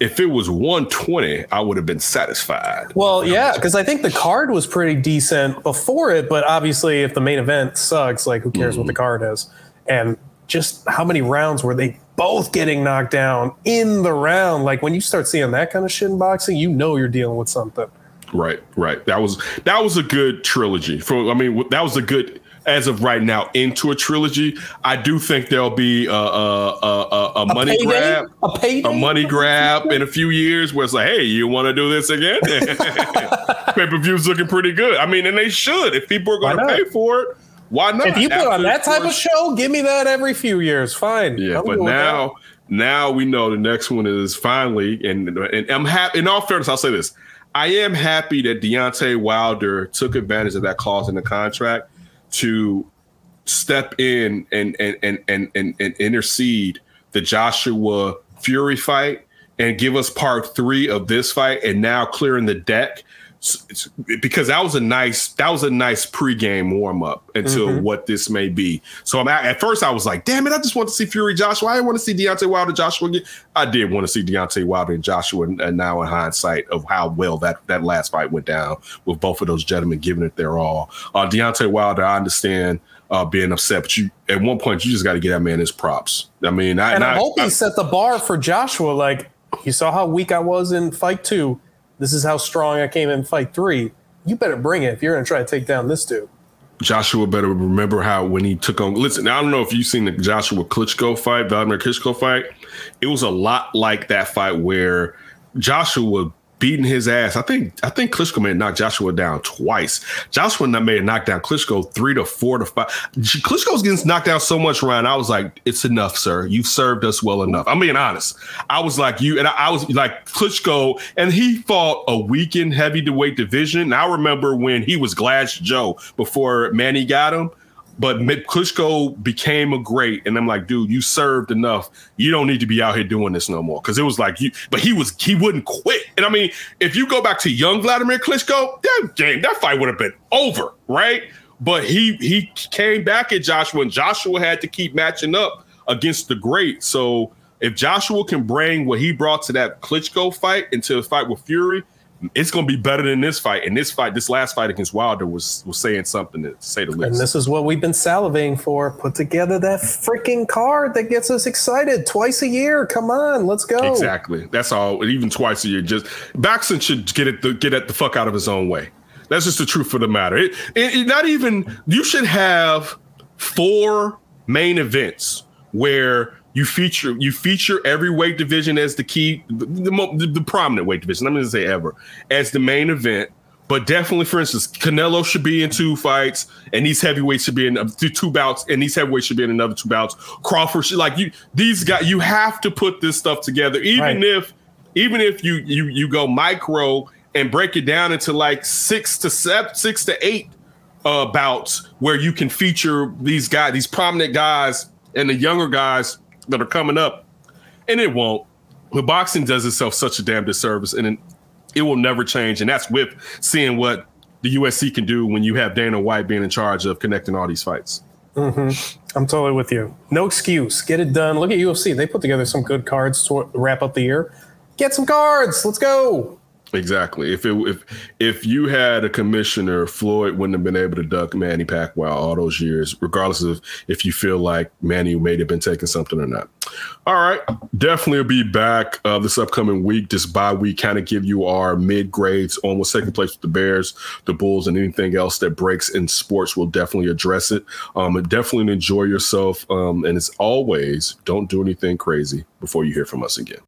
if it was 120, I would have been satisfied. Well, yeah, because I think the card was pretty decent before it, but obviously, if the main event sucks, like who cares what the mm-hmm. card is? And just how many rounds were they both getting knocked down in the round? Like when you start seeing that kind of shit in boxing, you know you're dealing with something. Right, right. That was that was a good trilogy. For I mean, that was a good as of right now into a trilogy. I do think there'll be a a, a, a, money payday? grab, A payday? a money grab in a few years where it's like, hey, you want to do this again? [laughs] [laughs] Pay per view's looking pretty good. I mean, and they should. If people are going to pay for it, why not? If you put on that type of show, give me that every few years. Fine. Yeah, I'm but now, now we know the next one is finally, and and I'm happy. In all fairness, I'll say this: I am happy that Deontay Wilder took advantage of that clause in the contract to step in and and and and and, and intercede the Joshua Fury fight and give us part three of this fight, and now clearing the deck. It's- Because that was a nice that was a nice pregame warm up until what this may be. So I'm at, at first I was like, damn it, I just want to see Fury Joshua. I didn't want to see Deontay Wilder Joshua again. I did want to see Deontay Wilder and Joshua, and, and now in hindsight of how well that that last fight went down with both of those gentlemen giving it their all. Uh, Deontay Wilder, I understand uh, being upset, but you at one point you just got to get that man his props. I mean, I, And I I- hope I- he set the bar for Joshua. Like, you saw how weak I was in fight two. This is how strong I came in fight three. You better bring it if you're going to try to take down this dude. Joshua better remember how when he took on. Listen, I don't know if you've seen the Joshua Klitschko fight, Vladimir Klitschko fight. It was a lot like that fight where Joshua beating his ass. I think I think Klitschko may knocked Joshua down twice. Joshua may have knocked down Klitschko three to four to five. Klitschko's getting knocked down so much Ryan. I was like, it's enough, sir. You've served us well enough. I'm being honest. I was like you, and I, I was like Klitschko, and he fought a weakened heavyweight division. And I remember when he was Glass Joe before Manny got him. But Klitschko became a great, and I'm like, dude, you served enough. You don't need to be out here doing this no more. Because it was like you, but he was he wouldn't quit. And I mean, if you go back to young Vladimir Klitschko, that game, that fight would have been over, right? But he he came back at Joshua, and Joshua had to keep matching up against the great. So if Joshua can bring what he brought to that Klitschko fight into the fight with Fury, it's going to be better than this fight. And this fight, this last fight against Wilder was was saying something to say the least. And this is what we've been salivating for. Put together that freaking card that gets us excited twice a year. Come on, let's go. Exactly. That's all. Even twice a year. Just Baxton should get it. The, get it the fuck out of his own way. That's just the truth of the matter. It, it, it- not even. You should have four main events where you feature you feature every weight division as the key, the, the, the, prominent weight division. I'm going to say ever as the main event. But definitely, for instance, Canelo should be in two fights, and these heavyweights should be in uh, two, two bouts, and these heavyweights should be in another two bouts. Crawford should like you. These guys, you have to put this stuff together, even Right. if even if you you you go micro and break it down into like six to seven, six to eight uh, bouts where you can feature these guys, these prominent guys, and the younger guys that are coming up, and it won't. But boxing does itself such a damn disservice, and it, will never change. And that's with seeing what the UFC can do when you have Dana White being in charge of connecting all these fights. Mm-hmm. I'm totally with you. No excuse. Get it done. Look at UFC. They put together some good cards to wrap up the year. Get some cards. Let's go. Exactly. If it if if you had a commissioner, Floyd wouldn't have been able to duck Manny Pacquiao all those years, regardless of if you feel like Manny may have been taking something or not. All right, definitely be back uh, this upcoming week. This bye week, kind of give you our mid grades on what's taking place with the Bears, the Bulls, and anything else that breaks in sports. We'll definitely address it. Um, definitely enjoy yourself. Um, and as always, don't do anything crazy before you hear from us again.